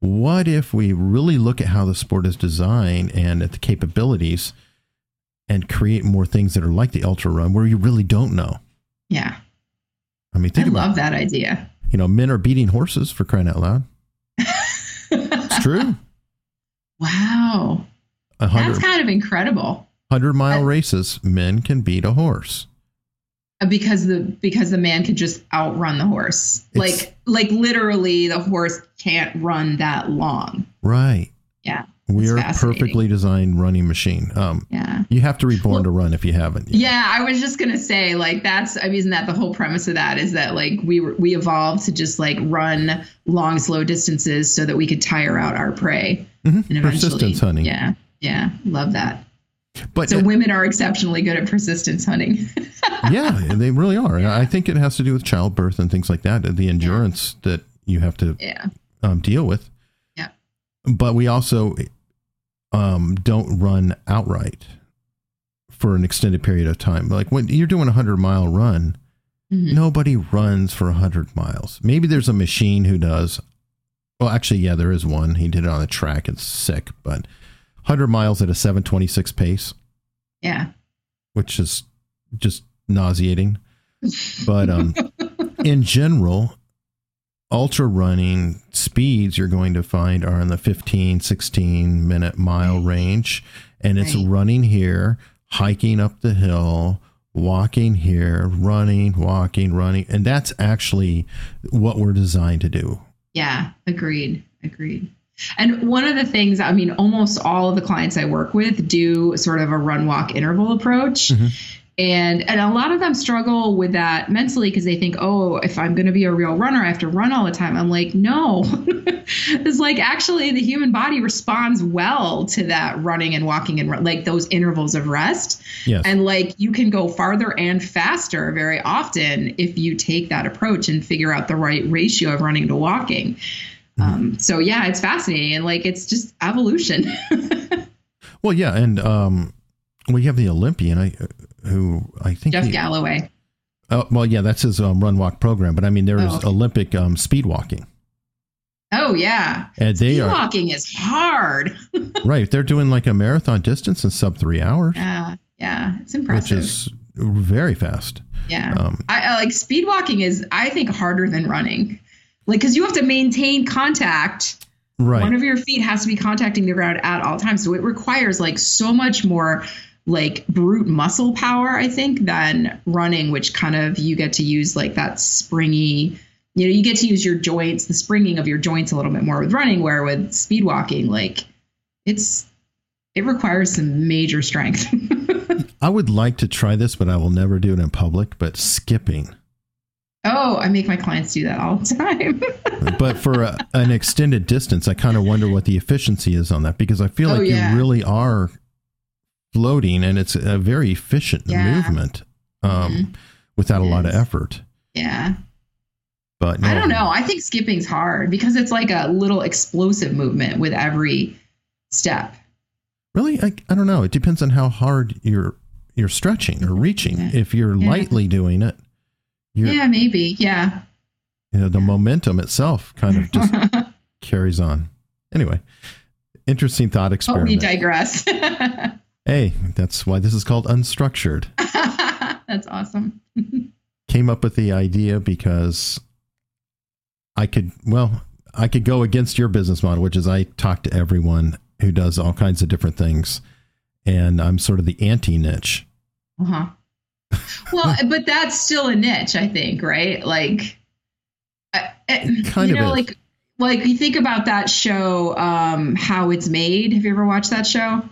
what if we really look at how the sport is designed and at the capabilities and create more things that are like the ultra run where you really don't know? Yeah, I mean, I about love that idea. you know, men are beating horses for crying out loud. It's true. wow, that's kind of incredible. hundred mile I- races, men can beat a horse. Uh, because the because the man could just outrun the horse. It's- like like literally, the horse can't run that long. Right. Yeah, We are a perfectly designed running machine. Um, Yeah. you have to be born Well- to run if you haven't. Yeah, I was just gonna say, like, that's. I mean, isn't that the whole premise of that? Is that like we were we evolved to just like run long, slow distances so that we could tire out our prey Mhm. and eventually. Persistence hunting. Yeah, yeah, love that. But So women are exceptionally good at persistence hunting. yeah, they really are. And I think it has to do with childbirth and things like that, the endurance that you have to yeah, um, deal with. Yeah. But we also um, don't run outright for an extended period of time. Like when you're doing a 100 mile run, Mhm. nobody runs for a 100 miles. Maybe there's a machine who does. Well, actually, yeah, there is one. He did it on a track. It's sick, but 100 miles at a 726 pace, yeah. which is just nauseating. But um, in general, ultra running speeds you're going to find are in the 15, 16 minute mile range. And it's Right. running here, hiking up the hill, walking here, running, walking, running. And that's actually what we're designed to do. Yeah, agreed. Agreed. And one of the things, I mean, almost all of the clients I work with do sort of a run walk interval approach. Mm-hmm. And and a lot of them struggle with that mentally because they think, oh, if I'm going to be a real runner, I have to run all the time. I'm like, no, it's like actually the human body responds well to that running and walking and like those intervals of rest. Yes. And like you can go farther and faster very often if you take that approach and figure out the right ratio of running to walking. Um, so yeah, it's fascinating and like it's just evolution. well, yeah. And um, we have the Olympian I, who I think. Jeff he- Galloway. Oh, well, yeah, that's his um, run walk program. But I mean, there is Oh, okay. Olympic um, speed walking. Oh yeah. And they Speed are walking is hard. right. They're doing like a marathon distance in sub three hours, Yeah, yeah, it's impressive. which is very fast. yeah, um, I, I like speed walking is I think harder than running, like because you have to maintain contact. Right. One of your feet has to be contacting the ground at all times, so it requires like so much more like brute muscle power, I think, than running, which kind of you get to use like that springy. You know, you get to use your joints, the springing of your joints a little bit more with running, where with speed walking, like it's it requires some major strength. I would like to try this, but I will never do it in public. But skipping, Oh, I make my clients do that all the time. but for a, an extended distance, I kind of wonder what the efficiency is on that because I feel Oh, like yeah. you really are floating, and it's a very efficient Yeah. movement um, without a It lot of effort. yeah. But I don't know. I think skipping's hard because it's like a little explosive movement with every step. Really, I, I don't know. It depends on how hard you're you're stretching or reaching. Yeah. If you're Yeah. lightly doing it, you're, Yeah, maybe. Yeah. you know, the momentum itself kind of just carries on. Anyway, interesting thought but we experiment. digress. hey, that's why this is called unstructured. That's awesome. Came up with the idea because I could, well, I could go against your business model, which is I talk to everyone who does all kinds of different things, and I'm sort of the anti niche. Uh-huh. Well, but that's still a niche, I think, right? Like, I- kind you of know, is. like, like you think about that show, um, How It's Made. Have you ever watched that show?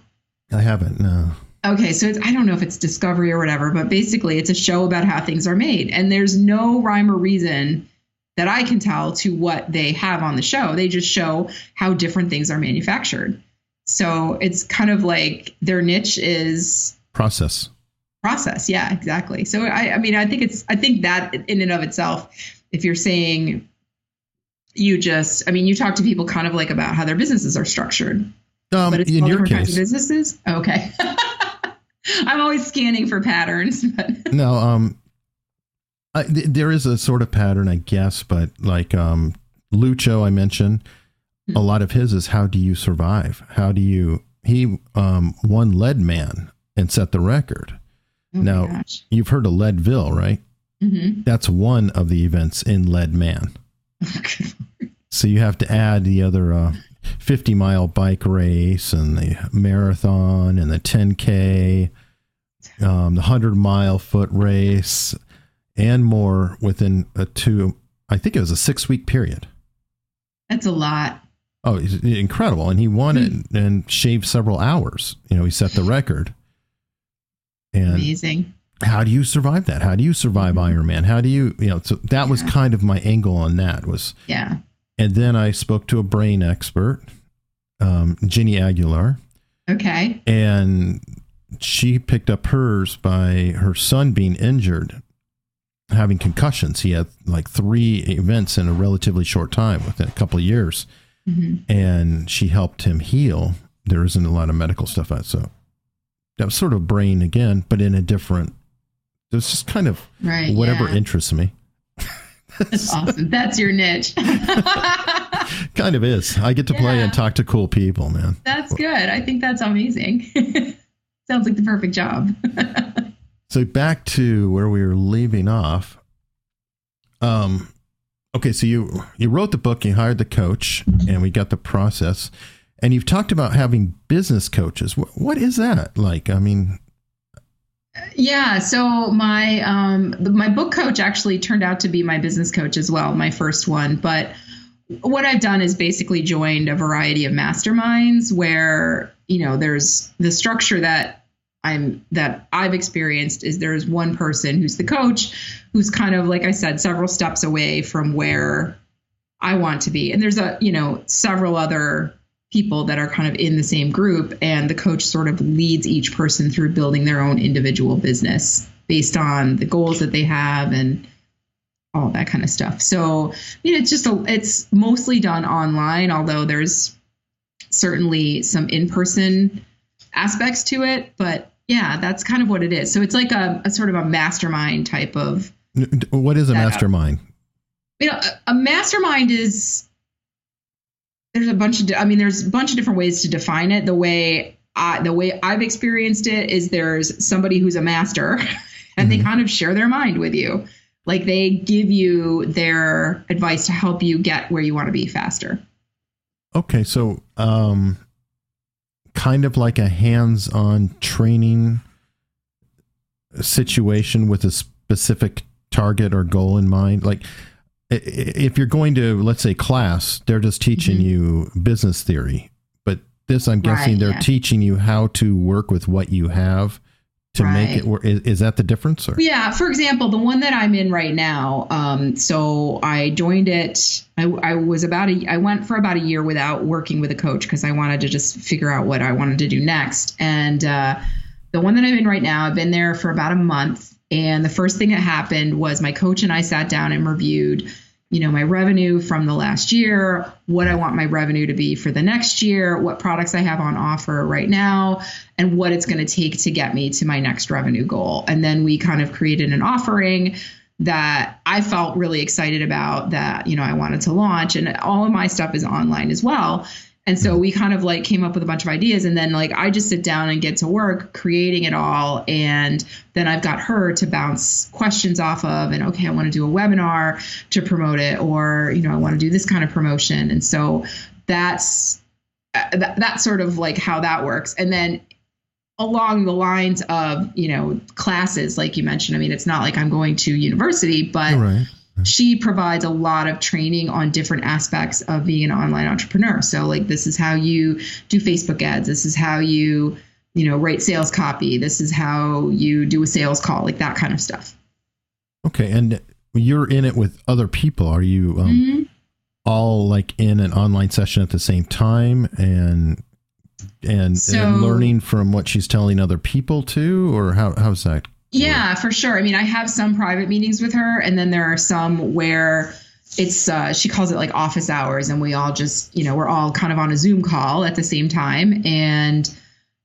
I haven't. No. Okay, so it's I don't know if it's Discovery or whatever, but basically it's a show about how things are made, and there's no rhyme or reason that I can tell to what they have on the show. They just show how different things are manufactured. So it's kind of like their niche is Process. process. Yeah, exactly. So I, I mean, I think it's, I think that in and of itself, if you're saying you just, I mean, you talk to people kind of like about how their businesses are structured, Um, but it's in your different kinds of case, businesses. Okay. I'm always scanning for patterns, but no. Um, I, th- there is a sort of pattern, I guess, but like um, Lucho, I mentioned, a lot of his is how do you survive? How do you? He um, won Leadman and set the record. oh Now- You've heard of Leadville, right? hmm That's one of the events in Leadman. So you have to add the other uh, 50 mile bike race and the marathon and the 10K, um, the 100 mile foot race, and more within a two, I think it was a six week period. That's a lot. Oh, incredible. And he won it and shaved several hours. You know, he set the record. And Amazing. how do you survive that? How do you survive Ironman? How do you, you know, so that was kind of my angle on that was Yeah. And then I spoke to a brain expert, um, Ginny Aguilar, Okay. and she picked up hers by her son being injured, having concussions. He had like three events in a relatively short time, within a couple of years, hmm and she helped him heal. There isn't a lot of medical stuff out, so that was sort of brain again, but in a different. It's just kind of Right. whatever yeah. interests me. That's awesome. That's your niche. kind of is. I get to play and talk to cool people, man. that's good. I think that's amazing. Sounds like the perfect job. So back to where we were leaving off. Um, Okay, so you you wrote the book, you hired the coach, and we got the process. And you've talked about having business coaches. What, what is that like? I mean, yeah. So my um, my book coach actually turned out to be my business coach as well, my first one. But what I've done is basically joined a variety of masterminds where you know there's the structure that I'm that I've experienced is there's one person who's the coach who's kind of like I said several steps away from where I want to be and there's a you know several other people that are kind of in the same group and the coach sort of leads each person through building their own individual business based on the goals that they have and all that kind of stuff. So, you know, it's just a, it's mostly done online, although there's certainly some in-person aspects to it, but yeah, that's kind of what it is. So it's like a, a sort of a mastermind type of. What is a mastermind? You know, a, a mastermind is there's a bunch of I mean there's a bunch of different ways to define it. The way I, the way I've experienced it is there's somebody who's a master and mm-hmm. they kind of share their mind with you. Like they give you their advice to help you get where you want to be faster. Okay, so um kind of like a hands-on training situation with a specific target or goal in mind. Like if you're going to let's say class they're just teaching mm-hmm. you business theory but this i'm guessing right, they're yeah. teaching you how to work with what you have to right. make it work is, is, that the difference or? yeah for example the one that i'm in right now um, so i joined it I, I, was about a i went for about a year without working with a coach because i wanted to just figure out what i wanted to do next and uh, the one that i'm in right now i've been there for about a month and the first thing that happened was my coach and I sat down and reviewed, you know, my revenue from the last year, what I want my revenue to be for the next year, what products I have on offer right now, and what it's going to take to get me to my next revenue goal. And then we kind of created an offering that I felt really excited about that, you know, I wanted to launch. And all of my stuff is online as well. And so we kind of like came up with a bunch of ideas and then like I just sit down and get to work creating it all and then I've got her to bounce questions off of and okay, I want to do a webinar to promote it or you know, I want to do this kind of promotion. And so that's uh, that, that's sort of like how that works. And then along the lines of, you know, classes like you mentioned, I mean, it's not like I'm going to university, but right she provides a lot of training on different aspects of being an online entrepreneur. So like this is how you do Facebook ads. This is how you, you know, write sales copy. This is how you do a sales call, like that kind of stuff. Okay, and you're in it with other people. Are you um, mm-hmm. all like in an online session at the same time and and, so, and learning from what she's telling other people too, or how how's that yeah, for sure. I mean, I have some private meetings with her, and then there are some where it's uh, she calls it like office hours, and we all just you know we're all kind of on a Zoom call at the same time, and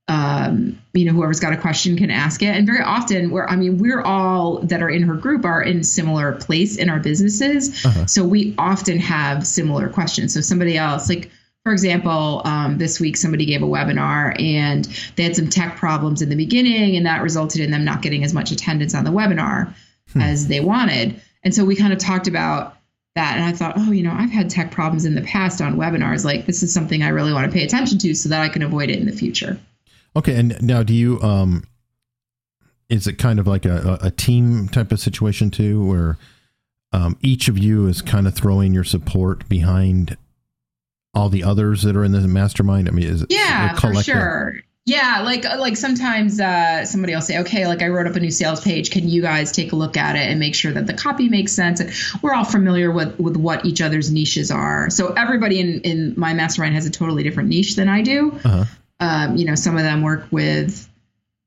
um, you know whoever's got a question can ask it. And very often, we're I mean we're all that are in her group are in similar place in our businesses, uh-huh. so we often have similar questions. So somebody else like for example, um, this week somebody gave a webinar and they had some tech problems in the beginning, and that resulted in them not getting as much attendance on the webinar hmm. as they wanted. And so we kind of talked about that. And I thought, oh, you know, I've had tech problems in the past on webinars. Like, this is something I really want to pay attention to so that I can avoid it in the future. Okay. And now, do you, um, is it kind of like a, a team type of situation too, where um, each of you is kind of throwing your support behind all the others that are in the mastermind? I mean, is it yeah, for sure. Yeah, like like sometimes uh, somebody will say, okay, like I wrote up a new sales page. Can you guys take a look at it and make sure that the copy makes sense? And we're all familiar with with what each other's niches are. So everybody in in my mastermind has a totally different niche than I do. Uh-huh. Um, you know, some of them work with.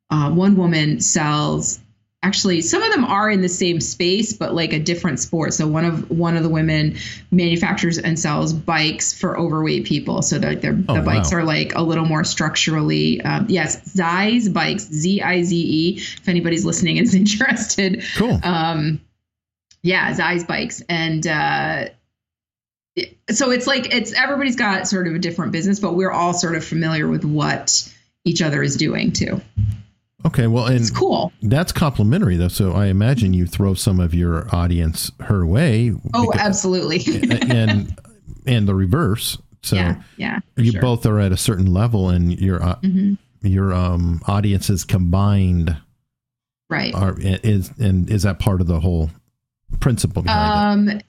Uh, one woman sells actually some of them are in the same space but like a different sport. So one of one of the women manufactures and sells bikes for overweight people. So that their oh, the bikes wow. are like a little more structurally um, yes Zize bikes z-i-z-e if anybody's listening is interested. Cool. Um yeah Zize bikes. And uh so it's like it's everybody's got sort of a different business but we're all sort of familiar with what each other is doing too Okay, well, and It's cool. that's complimentary though. So I imagine you throw some of your audience her way. Oh, because- absolutely. and and the reverse. So yeah, yeah. you sure. both are at a certain level, and your uh, Mhm. your um audiences combined right. are is and is that part of the whole principle behind Um,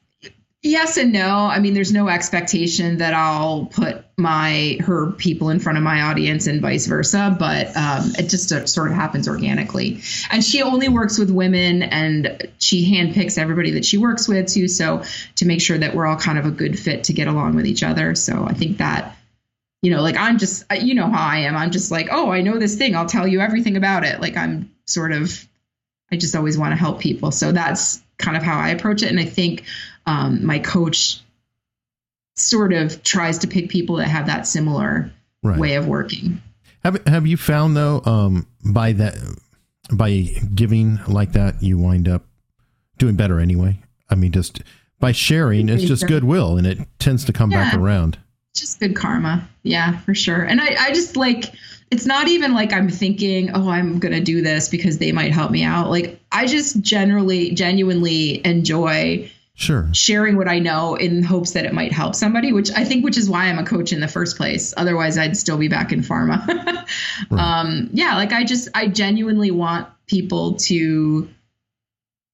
yes and no. I mean, there's no expectation that I'll put my her people in front of my audience and vice versa, but um, it just uh, sort of happens organically. And she only works with women, and she handpicks everybody that she works with too. So to make sure that we're all kind of a good fit to get along with each other. So I think that. You know, like I'm just, you know how I am. I'm just like, oh, I know this thing. I'll tell you everything about it. Like I'm sort of I just always want to help people. So that's kind of how I approach it. And I think um, my coach sort of tries to pick people that have that similar? Right. way of working. Have Have you found though, um, by that by giving like that, you wind up doing better anyway? I mean, just by sharing, it's just goodwill, and it tends to come back around. Just good karma. Yeah, for sure. And I, I just like, it's not even like I'm thinking, oh, I'm going to do this because they might help me out. Like, I just generally, genuinely enjoy Sure. sharing what I know in hopes that it might help somebody, which I think, which is why I'm a coach in the first place. Otherwise, I'd still be back in pharma. Right. um, yeah, like I just, I genuinely want people to,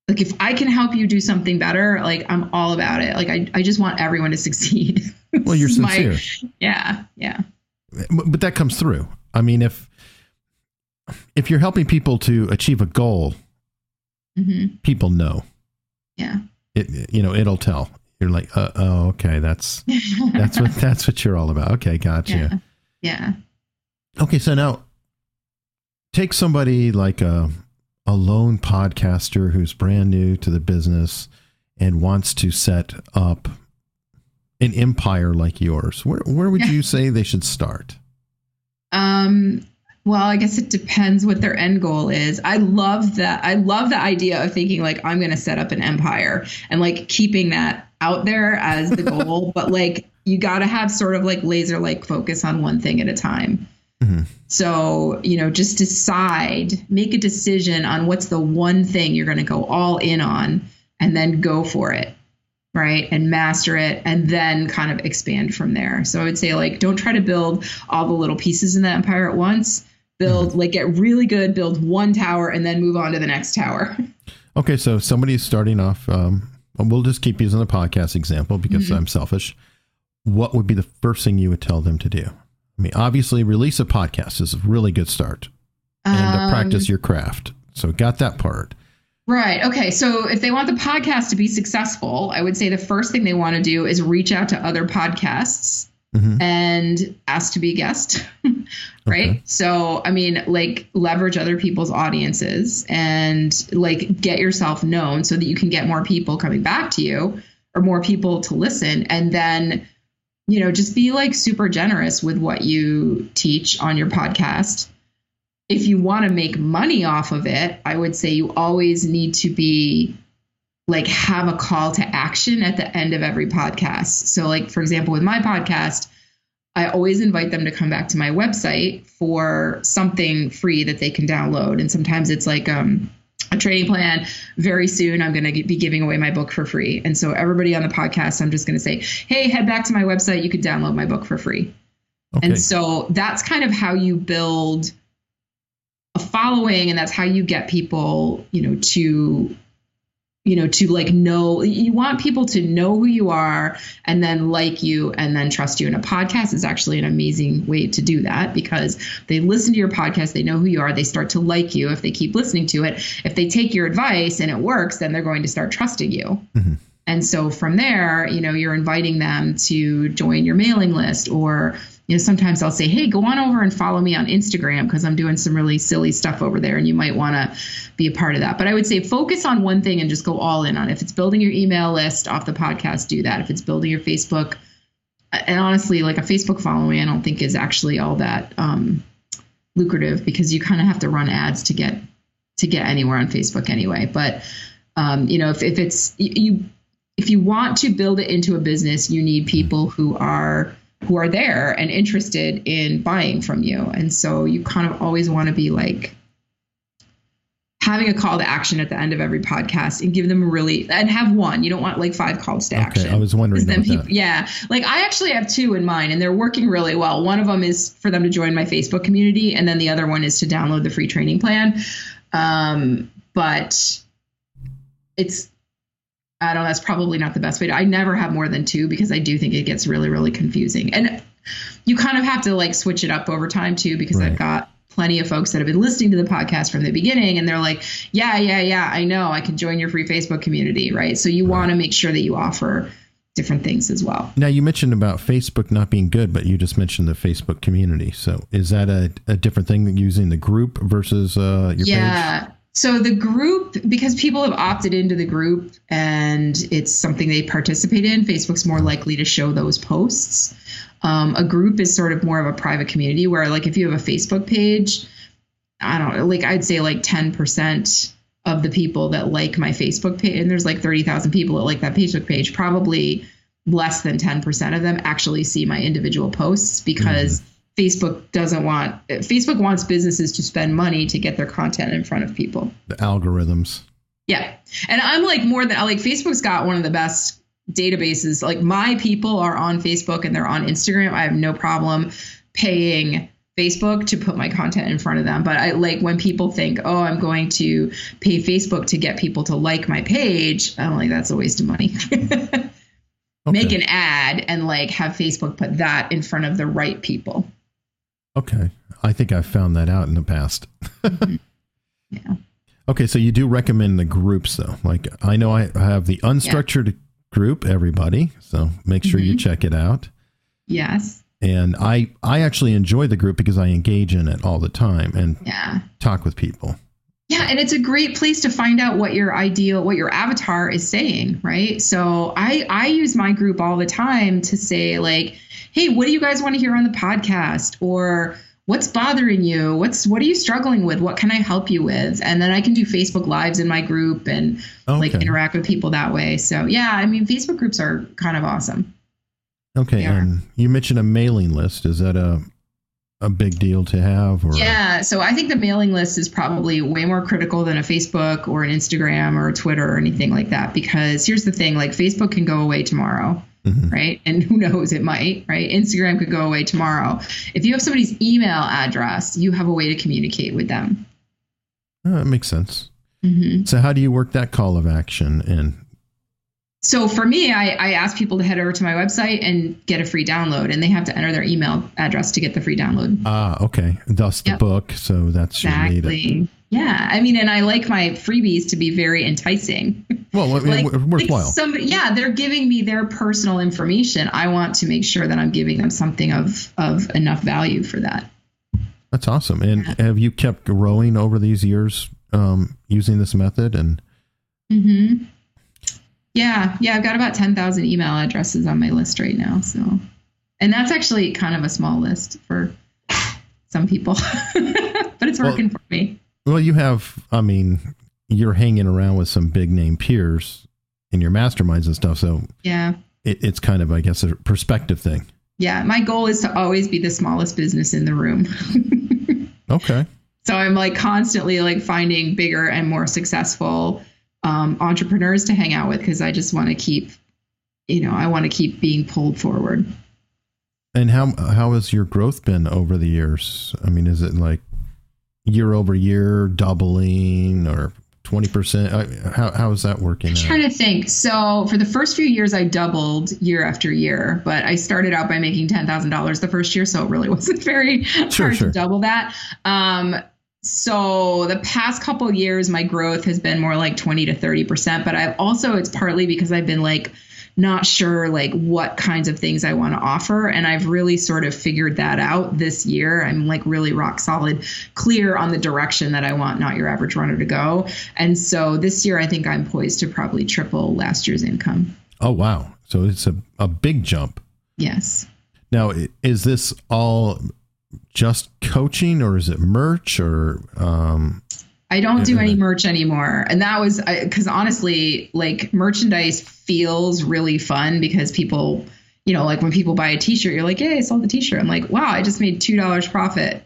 like, if I can help you do something better, like, I'm all about it. Like, I, I just want everyone to succeed. Well, you're is my- sincere. yeah, yeah. but but that comes through. I mean, if if you're helping people to achieve a goal, hmm people know. Yeah. It you know it'll tell. You're like, uh, oh, okay, that's that's what that's what you're all about. Okay, gotcha. yeah. Yeah. Okay, so now take somebody like a a lone podcaster who's brand new to the business and wants to set up an empire like yours. Where where would Yeah. you say they should start? Um, well, I guess it depends what their end goal is. I love that. I love the idea of thinking like I'm going to set up an empire and like keeping that out there as the goal. but like you got to have sort of like laser like focus on one thing at a time. Mhm. So, you know, just decide, make a decision on what's the one thing you're going to go all in on and then go for it. Right. And master it and then kind of expand from there. So I would say, like, don't try to build all the little pieces in the empire at once. Build, like, get really good, build one tower and then move on to the next tower. Okay, so somebody's starting off. Um, well, we'll just keep using the podcast example because Mm-hmm. I'm selfish. What would be the first thing you would tell them to do? I mean, obviously, release a podcast is a really good start, and to Um, practice your craft. So, got that part. Right. Okay. So if they want the podcast to be successful, I would say the first thing they want to do is reach out to other podcasts Mhm. and ask to be a guest. right. Okay. So, I mean, like leverage other people's audiences and like get yourself known so that you can get more people coming back to you or more people to listen. And then, you know, just be like super generous with what you teach on your podcast if you want to make money off of it, I would say you always need to be like have a call to action at the end of every podcast. So, like, for example, with my podcast, I always invite them to come back to my website for something free that they can download. And sometimes it's like um, a training plan. Very soon, I'm going to be giving away my book for free. And so, everybody on the podcast, I'm just going to say, hey, head back to my website. You could download my book for free. Okay. And so that's kind of how you build following and that's how you get people, you know, to you know, to like know you want people to know who you are and then like you and then trust you. And a podcast is actually an amazing way to do that because they listen to your podcast, they know who you are, they start to like you if they keep listening to it. If they take your advice and it works, then they're going to start trusting you. Mhm. And so from there, you know, you're inviting them to join your mailing list or you know, sometimes I'll say, "Hey, go on over and follow me on Instagram because I'm doing some really silly stuff over there and you might want to be a part of that." But I would say focus on one thing and just go all in on it. If it's building your email list off the podcast, do that. If it's building your Facebook and honestly, like a Facebook following, I don't think is actually all that um, lucrative because you kind of have to run ads to get to get anywhere on Facebook anyway. But um, you know, if, if it's you if you want to build it into a business, you need people who are who are there and interested in buying from you. And so you kind of always want to be like having a call to action at the end of every podcast and give them a really and have one. You don't want like five calls to Okay, action. I was wondering. then people, that. yeah, like I actually have two in mind, and they're working really well. One of them is for them to join my Facebook community, and then the other one is to download the free training plan. Um, but it's I don't know. That's probably not the best way. To, I never have more than two because I do think it gets really, really confusing. And you kind of have to like switch it up over time too, because Right. I've got plenty of folks that have been listening to the podcast from the beginning and they're like, yeah, yeah, yeah, I know I can join your free Facebook community. Right. So you want to make sure that you offer different things as well. Now you mentioned about Facebook not being good, but you just mentioned the Facebook community. So is that a, a different thing than using the group versus uh, your page? yeah. So the group, because people have opted into the group and it's something they participate in, Facebook's more likely to show those posts. Um, a group is sort of more of a private community where, like, if you have a Facebook page, I don't know, like, I'd say like 10% of the people that like my Facebook page, and there's like 30,000 people that like that Facebook page, probably less than 10% of them actually see my individual posts because Facebook doesn't want Facebook wants businesses to spend money to get their content in front of people. The algorithms. Yeah. And I'm like more than like Facebook's got one of the best databases. Like my people are on Facebook and they're on Instagram. I have no problem paying Facebook to put my content in front of them. But I like when people think, oh, I'm going to pay Facebook to get people to like my page. I'm like, that's a waste of money. Make an ad and like have Facebook put that in front of the right people. Okay. I think I've found that out in the past. Yeah. Okay, so you do recommend the groups though. Like I know I have the unstructured group, everybody. So make sure you Mhm. check it out. Yes. And I I actually enjoy the group because I engage in it all the time and Yeah. talk with people. Yeah, and it's a great place to find out what your ideal, what your avatar is saying, right? So I I use my group all the time to say like, "Hey, what do you guys want to hear on the podcast?" or "What's bothering you? What's what are you struggling with? What can I help you with?" And then I can do Facebook lives in my group and like interact with people that way. So, yeah, I mean, Facebook groups are kind of awesome. Okay, and you mentioned a mailing list. Is that a a big deal to have or Yeah, so I think the mailing list is probably way more critical than a Facebook or an Instagram or a Twitter or anything like that. Because here's the thing like, Facebook can go away tomorrow, Mhm. right? And who knows, it might, right? Instagram could go away tomorrow. If you have somebody's email address, you have a way to communicate with them. Uh, that makes sense. hmm So how do you work that call of action in? So for me, I, I ask people to head over to my website and get a free download, and they have to enter their email address to get the free download. Ah, okay. Thus the Yep. book. So that's your. Exactly. Yeah, I mean, and I like my freebies to be very enticing. Well, I mean, like, worthwhile. like somebody, yeah, they're giving me their personal information. I want to make sure that I'm giving them something of of enough value for that. That's awesome. And have you kept growing over these years um, using this method? And mm-hmm. Yeah, yeah, I've got about ten thousand email addresses on my list right now. So, and that's actually kind of a small list for some people, but it's Well- working for me. Well, you have. I mean, you're hanging around with some big name peers in your masterminds and stuff. So Yeah. it, it's kind of, I guess, a perspective thing. Yeah, my goal is to always be the smallest business in the room. Okay. So I'm like constantly like finding bigger and more successful um, entrepreneurs to hang out with because I just want to keep, you know, I want to keep being pulled forward. And how how has your growth been over the years? I mean, is it like year over year doubling or twenty percent? How how is that working? I'm out? trying to think. So for the first few years, I doubled year after year, but I started out by making ten thousand dollars the first year, so it really wasn't very Sure, hard sure. to double that. Um, so the past couple years, my growth has been more like twenty to thirty percent, but I've also it's partly because I've been like not sure like what kinds of things I want to offer. And I've really sort of figured that out this year. I'm like really rock solid, clear on the direction that I want Not Your Average Runner to go. And so this year, I think I'm poised to probably triple last year's income. Oh wow! So it's a a big jump. Yes. Now, is this all just coaching, or is it merch, or um, I don't do any mm-hmm. merch anymore. And that was because honestly, like merchandise feels really fun because people, you know, like when people buy a t shirt, you're like, hey, I sold the t shirt. I'm like, wow, I just made $2 profit.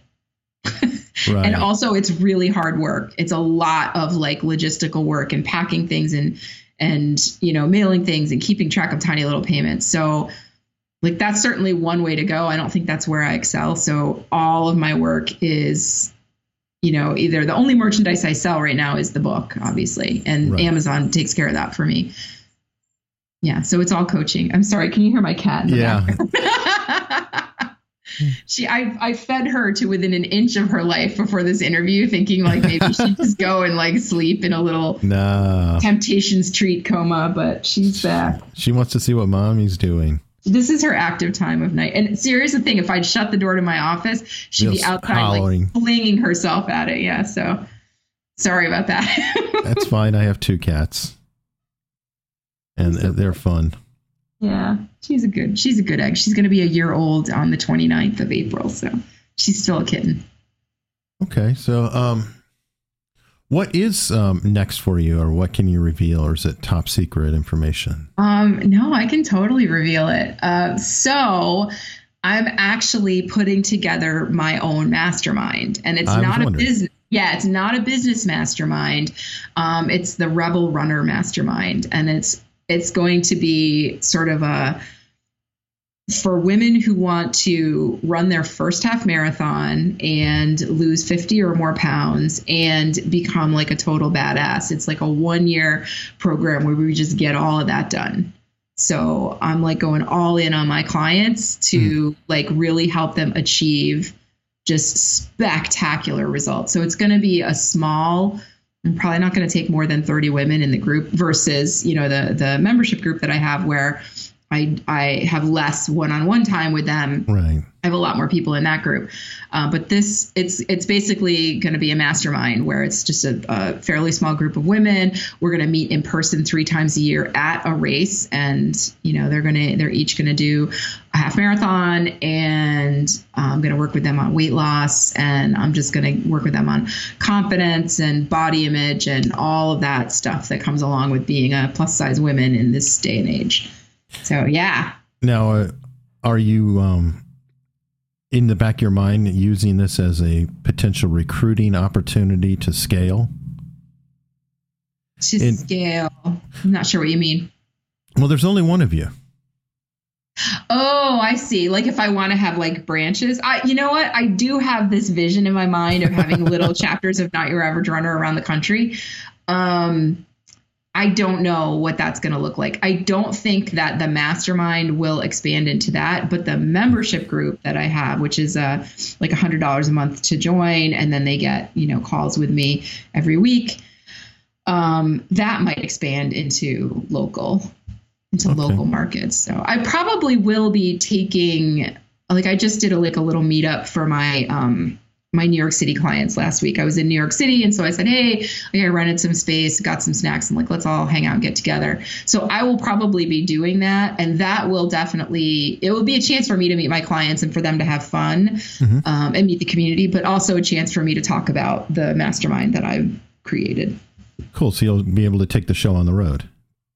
Right. And also it's really hard work. It's a lot of like logistical work and packing things and and you know, mailing things and keeping track of tiny little payments. So like that's certainly one way to go. I don't think that's where I excel. So all of my work is you know, either the only merchandise I sell right now is the book, obviously, and Right. Amazon takes care of that for me. Yeah, so it's all coaching. I'm sorry, can you hear my cat? In the Yeah. she, I, I fed her to within an inch of her life before this interview, thinking like maybe she'd just go and like sleep in a little No. Temptations treat coma, but she's back. She wants to see what mommy's doing. This is her active time of night. And serious the thing, if I'd shut the door to my office, she'd be Just outside hollering. like flinging herself at it. Yeah, so sorry about that. That's fine. I have two cats. And they're fun. yeah, she's a good she's a good egg. She's going to be a year old on the 29th of April, so she's still a kitten. Okay. So, um, what is um, next for you, or what can you reveal, or is it top secret information? Um, no, I can totally reveal it. Uh, so I'm actually putting together my own mastermind, and it's I not a business. Yeah, it's not a business mastermind. Um, it's the Rebel Runner Mastermind, and it's it's going to be sort of a for women who want to run their first half marathon and lose 50 or more pounds and become like a total badass. It's like a one year program where we just get all of that done. So I'm like going all in on my clients to hmm. like really help them achieve just spectacular results. So it's going to be a small I'm probably not going to take more than 30 women in the group versus, you know, the the membership group that I have where I I have less one-on-one time with them Right. I have a lot more people in that group, uh, but this it's it's basically going to be a mastermind where it's just a, a fairly small group of women. We're going to meet in person three times a year at a race, and you know they're going to they're each going to do a half marathon, and I'm going to work with them on weight loss, and I'm just going to work with them on confidence and body image and all of that stuff that comes along with being a plus size woman in this day and age. So yeah, Now, uh, are you um, in the back of your mind using this as a potential recruiting opportunity to scale? to In- scale. I'm not sure what you mean. Well, there's only one of you. Oh, I see. Like if I want to have like branches, I you know what? I do have this vision in my mind of having little chapters of Not Your Average Runner around the country. Um I don't know what that's going to look like. I don't think that the mastermind will expand into that, but the membership group that I have, which is uh, like $100 a month to join, and then they get, you know, calls with me every week, um, that might expand into local into Okay. local markets. So I probably will be taking like I just did a like a little meetup for my um my New York City clients last week. I was in New York City and so I said, "Hey, I rented some space, got some snacks and like let's all hang out and get together." So I will probably be doing that and that will definitely it will be a chance for me to meet my clients and for them to have fun Mhm. um, and meet the community, but also a chance for me to talk about the mastermind that I've created. Cool. So you'll be able to take the show on the road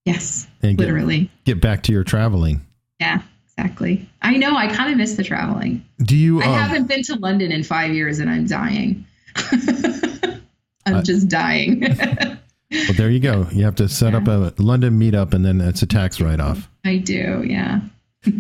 Yes, and get, literally. get back to your traveling. Yeah, exactly. I know. I kind of miss the traveling. Do you? I um, haven't been to London in five years, and I'm dying. I'm I- just dying. well, there you go. You have to set up a London meetup, and then it's a tax write-off. I do. Yeah.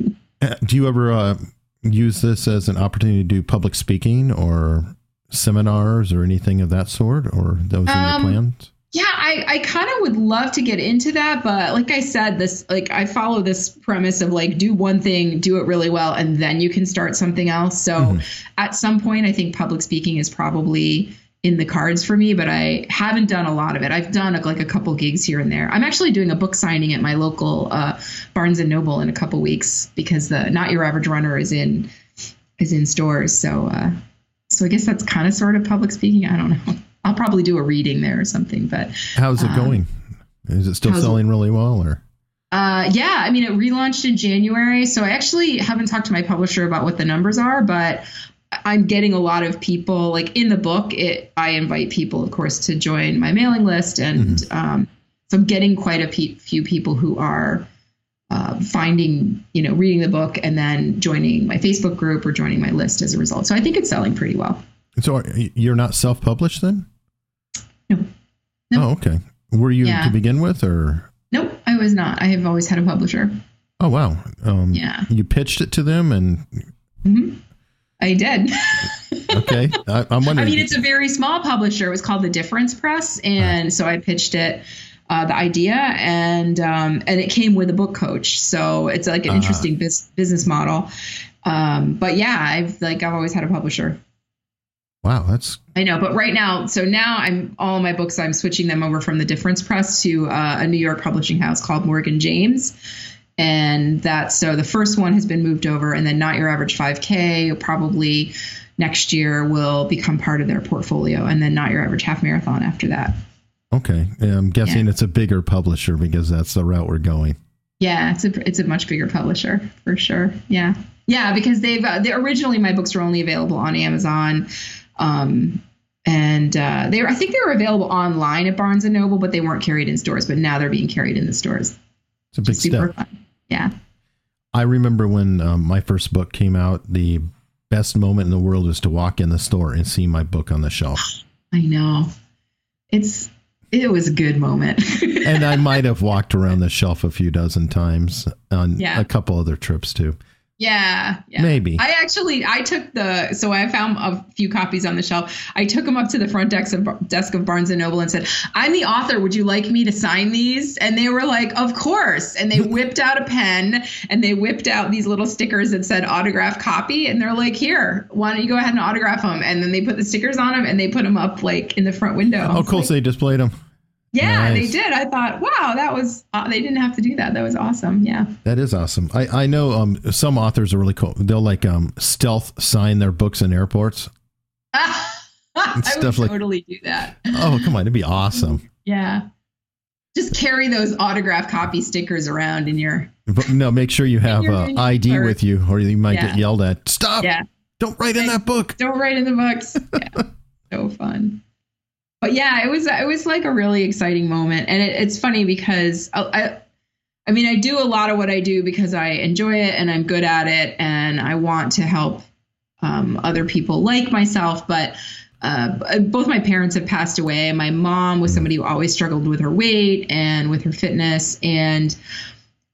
Uh, Do you ever uh, use this as an opportunity to do public speaking or seminars or anything of that sort, or those in your Um, plans? Yeah, I, I kind of would love to get into that, but like I said, this like I follow this premise of like do one thing, do it really well, and then you can start something else. So Mhm. at some point, I think public speaking is probably in the cards for me, but I haven't done a lot of it. I've done like a couple gigs here and there. I'm actually doing a book signing at my local uh, Barnes and Noble in a couple weeks because the Not Your Average Runner is in is in stores. So uh, so I guess that's kind of sort of public speaking. I don't know. I'll probably do a reading there or something, but How's it um, going? Is it still it- selling really well, or? uh, yeah, I mean, it relaunched in January. So I actually haven't talked to my publisher about what the numbers are, but I'm getting a lot of people. Like in the book, it I invite people, of course, to join my mailing list, and um, so I'm getting quite a pe- few people who are uh, finding, you know, reading the book and then joining my Facebook group or joining my list as a result. So I think it's selling pretty well. So are- you're not self-published then? No. No. Oh, okay. Were you Yeah. to begin with, or Nope, I was not. I have always had a publisher. oh wow, um, Yeah. you pitched it to them, and hmm I did. okay, I, I'm wondering. I mean, it's a very small publisher. It was called the Difference Press, and so I pitched it, uh, the idea, and um, and it came with a book coach. So it's like an Ah. interesting bus- business model. Um, but yeah, I've like I've always had a publisher. Wow, that's I know, but right now, so now I'm all my books. I'm switching them over from the Difference Press to uh, a New York publishing house called Morgan James, and that so the first one has been moved over, and then Not Your Average 5K probably next year will become part of their portfolio, and then Not Your Average Half Marathon after that. okay. I'm guessing it's a bigger publisher because that's the route we're going. Yeah, it's a it's a much bigger publisher for sure. Yeah, yeah, because they've uh, they originally my books were only available on Amazon, um, and uh, they were I think they were available online at Barnes and Noble, but they weren't carried in stores. But now they're being carried in the stores. It's a big step. fun. Yeah. I remember when um, my first book came out. The best moment in the world was to walk in the store and see my book on the shelf. I know. It's it was a good moment. and I might have walked around the shelf a few dozen times on Yeah. a couple other trips too. Yeah, yeah. Maybe. I actually I took the so I found a few copies on the shelf. I took them up to the front desk of desk of Barnes and Noble and said, "I'm the author. Would you like me to sign these?" And they were like, "Of course." And they whipped out a pen and they whipped out these little stickers that said autograph copy and they're like, "Here, why don't you go ahead and autograph them?" And then they put the stickers on them and they put them up like in the front window. Oh, cool. like, So they displayed them. Yeah, Nice. they did. I thought, "Wow, that was uh, they didn't have to do that. That was awesome." Yeah. That is awesome. I, I know um, some authors are really cool. They'll like um, stealth sign their books in airports. I would like- totally do that. Oh, come on. It'd be awesome. Yeah. Just carry those autograph copy stickers around in your. But no, make sure you have uh, ID or- with you or you might Yeah. get yelled at. Stop. Yeah. Don't write in that book. Don't write in the books. Yeah. so fun. But yeah, it was it was like a really exciting moment, and it, it's funny because I, I, I mean, I do a lot of what I do because I enjoy it and I'm good at it, and I want to help um, other people like myself. But uh, both my parents have passed away. My mom was somebody who always struggled with her weight and with her fitness, and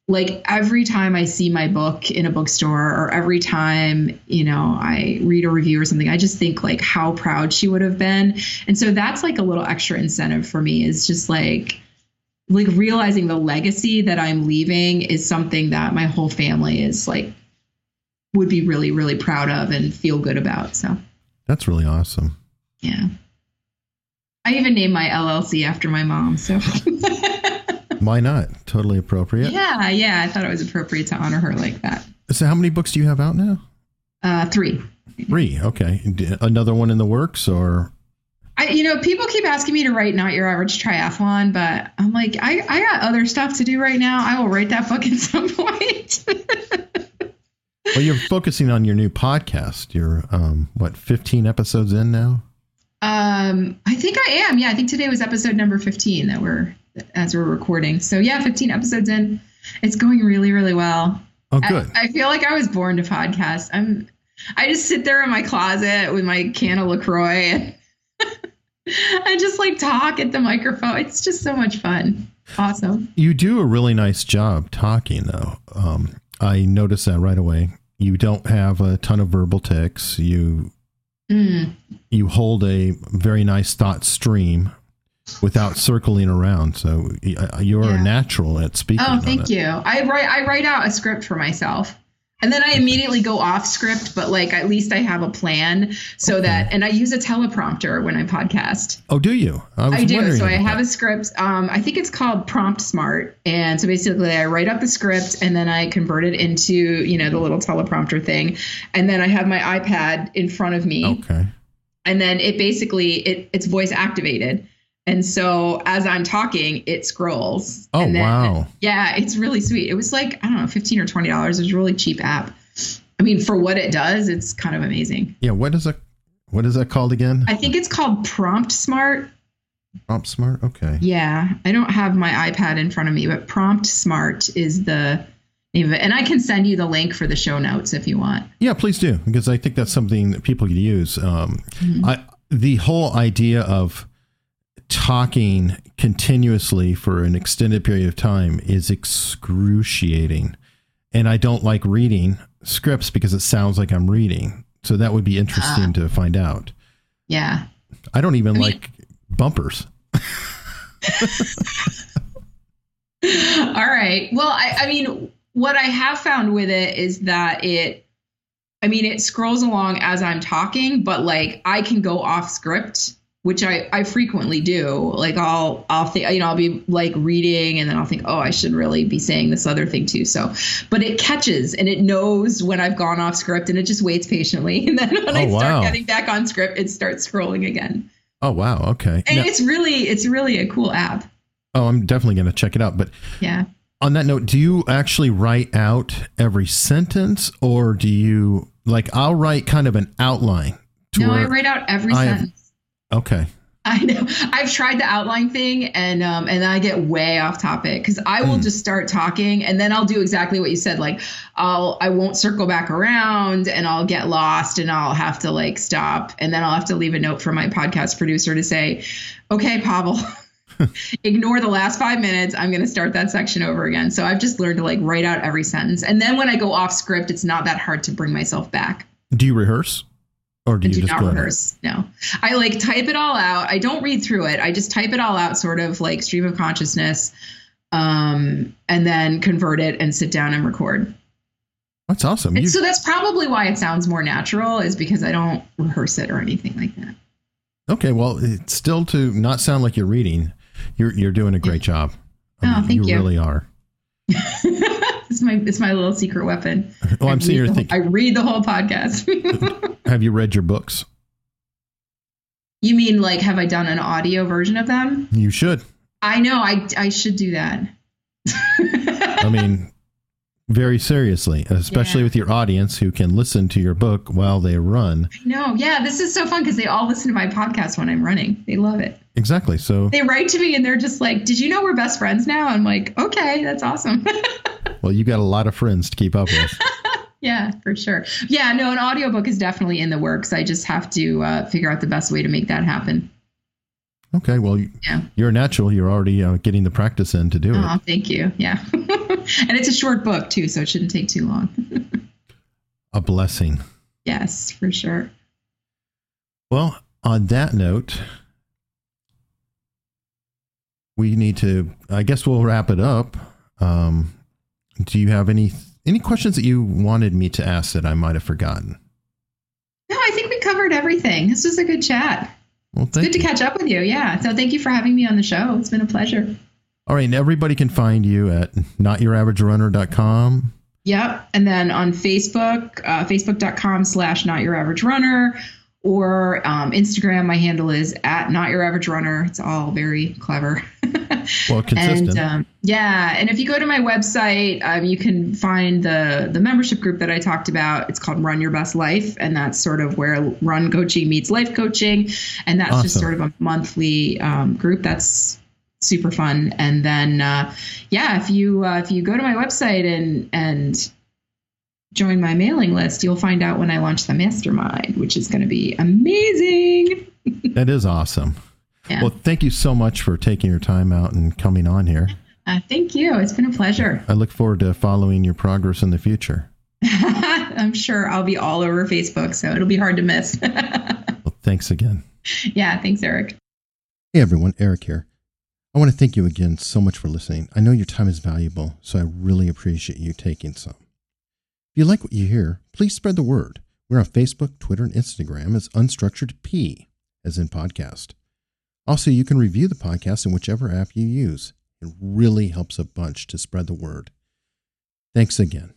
like every time I see my book in a bookstore or every time, you know, I read a review or something, I just think like how proud she would have been. And so that's like a little extra incentive for me is just like like realizing the legacy that I'm leaving is something that my whole family is like would be really really proud of and feel good about. So, That's really awesome. yeah. I even named my LLC after my mom, so Why not? Totally appropriate. yeah, yeah, I thought it was appropriate to honor her like that. So, how many books do you have out now? Uh, three. Three. Okay. Another one in the works, or I, you know, people keep asking me to write not your average triathlon, but I'm like, I, I got other stuff to do right now. I will write that book at some point. well, you're focusing on your new podcast. You're um, what, 15 episodes in now? um, I think I am. Yeah, I think today was episode number 15 that we're as we're recording. So yeah, 15 episodes in. It's going really, really well. Oh, I- good. I, feel like I was born to podcast. I'm. I just sit there in my closet with my can of Lacroix and I just like talk at the microphone. It's just so much fun. Awesome. You do a really nice job talking, though. Um, I noticed that right away. You don't have a ton of verbal tics. You Mm. you hold a very nice thought stream without circling around. So you're Yeah. a natural at speaking. Oh, thank you. I write I write out a script for myself. And then I immediately go off script, but like at least I have a plan so that and I use a teleprompter when I podcast. Oh, do you? was I do. So I have that. a script. Um, I think it's called Prompt Smart. And so basically I write up the script and then I convert it into, you know, the little teleprompter thing. And then I have my iPad in front of me Okay. and then it basically it, it's voice activated and so as i'm talking it scrolls Oh, and then, wow. yeah it's really sweet it was like i don't know 15 or 20 dollars it's a really cheap app i mean for what it does it's kind of amazing Yeah. What is that? What is that called again? i think it's called prompt smart Prompt Smart. Okay. yeah i don't have my ipad in front of me but prompt smart is the Even, and I can send you the link for the show notes if you want. Yeah, please do because I think that's something that people could use. Um, I the whole idea of talking continuously for an extended period of time is excruciating, and I don't like reading scripts because it sounds like I'm reading. So that would be interesting ah. to find out. Yeah. I don't even I mean- like bumpers. All right. Well, I, I mean, what I have found with it is that it, I mean, it scrolls along as I'm talking, but like I can go off script, which I, I frequently do. Like I'll, I'll think, you know, I'll be like reading and then I'll think, oh, I should really be saying this other thing too. So, but it catches and it knows when I've gone off script and it just waits patiently. And then when oh, I Oh, start wow. getting back on script, it starts scrolling again. Oh wow, okay. And Now- it's really, it's really a cool app. oh, I'm definitely going to check it out. But Yeah. on that note, do you actually write out every sentence, or do you like? I'll write kind of an outline. To No, I write out every I have- sentence. Okay. I know. I've tried the outline thing, and um, and I get way off topic because I will Hmm. just start talking, and then I'll do exactly what you said. Like I'll I won't circle back around, and I'll get lost, and I'll have to like stop, and then I'll have to leave a note for my podcast producer to say, "Okay, Pavel." Ignore the last five minutes. I'm going to start that section over again. So I've just learned to like write out every sentence. And then when I go off script, it's not that hard to bring myself back. Do you rehearse, or do you do just not rehearse. No, I like type it all out. I don't read through it. I just type it all out, sort of like stream of consciousness, um, and then convert it and sit down and record. That's awesome. You, so that's probably why it sounds more natural, is because I don't rehearse it or anything like that. okay, well, it's still to not sound like you're reading. You're you're doing a great job. Oh, thank you you. really are. it's my it's my little secret weapon. Oh, I'm here the- thinking. I read the whole podcast. Have you read your books? you mean like have I done an audio version of them? You should. I know. I I should do that. I mean, very seriously, especially Yeah. with your audience who can listen to your book while they run. No, yeah, this is so fun because they all listen to my podcast when I'm running. They love it. Exactly. So, They write to me and they're just like, "Did you know we're best friends now?" I'm like, "Okay, that's awesome." well, you got a lot of friends to keep up with. yeah, for sure. Yeah, no, an audiobook is definitely in the works. I just have to uh, figure out the best way to make that happen. Okay. Well, Yeah. you're a natural. You're already uh, getting the practice in to do it. Oh, thank you. Yeah, and it's a short book too, so it shouldn't take too long. A blessing. yes, for sure. Well, on that note, we need to. I guess we'll wrap it up. Um, do you have any any questions that you wanted me to ask that I might have forgotten? No, I think we covered everything. This was a good chat. Well, It's thank good to catch up with you. Yeah. So thank you for having me on the show. It's been a pleasure. All right, and everybody can find you at notyouraveragerunner.com. Yep. And then on Facebook, uh, facebook.com slash not your average runner, or um, Instagram, my handle is at not your average runner. It's all very clever. Well, consistent. And um, yeah, and if you go to my website, um, you can find the the membership group that I talked about. It's called Run Your Best Life, and that's sort of where run coaching meets life coaching, and that's just sort of a monthly um, group. That's super fun. And then uh, yeah, if you uh, if you go to my website and and join my mailing list, you'll find out when I launch the mastermind, which is going to be amazing. that is awesome. Yeah. Well, thank you so much for taking your time out and coming on here. Uh, thank you. It's been a pleasure. I look forward to following your progress in the future. I'm sure I'll be all over Facebook, so it'll be hard to miss. Well, thanks again. yeah, thanks, Eric. Hey everyone, Eric here. I want to thank you again so much for listening. I know your time is valuable, so I really appreciate you taking some. If you like what you hear, please spread the word. We're on Facebook, Twitter, and Instagram as Unstructured P, as in podcast. Also, you can review the podcast in whichever app you use. It really helps a bunch to spread the word. Thanks again.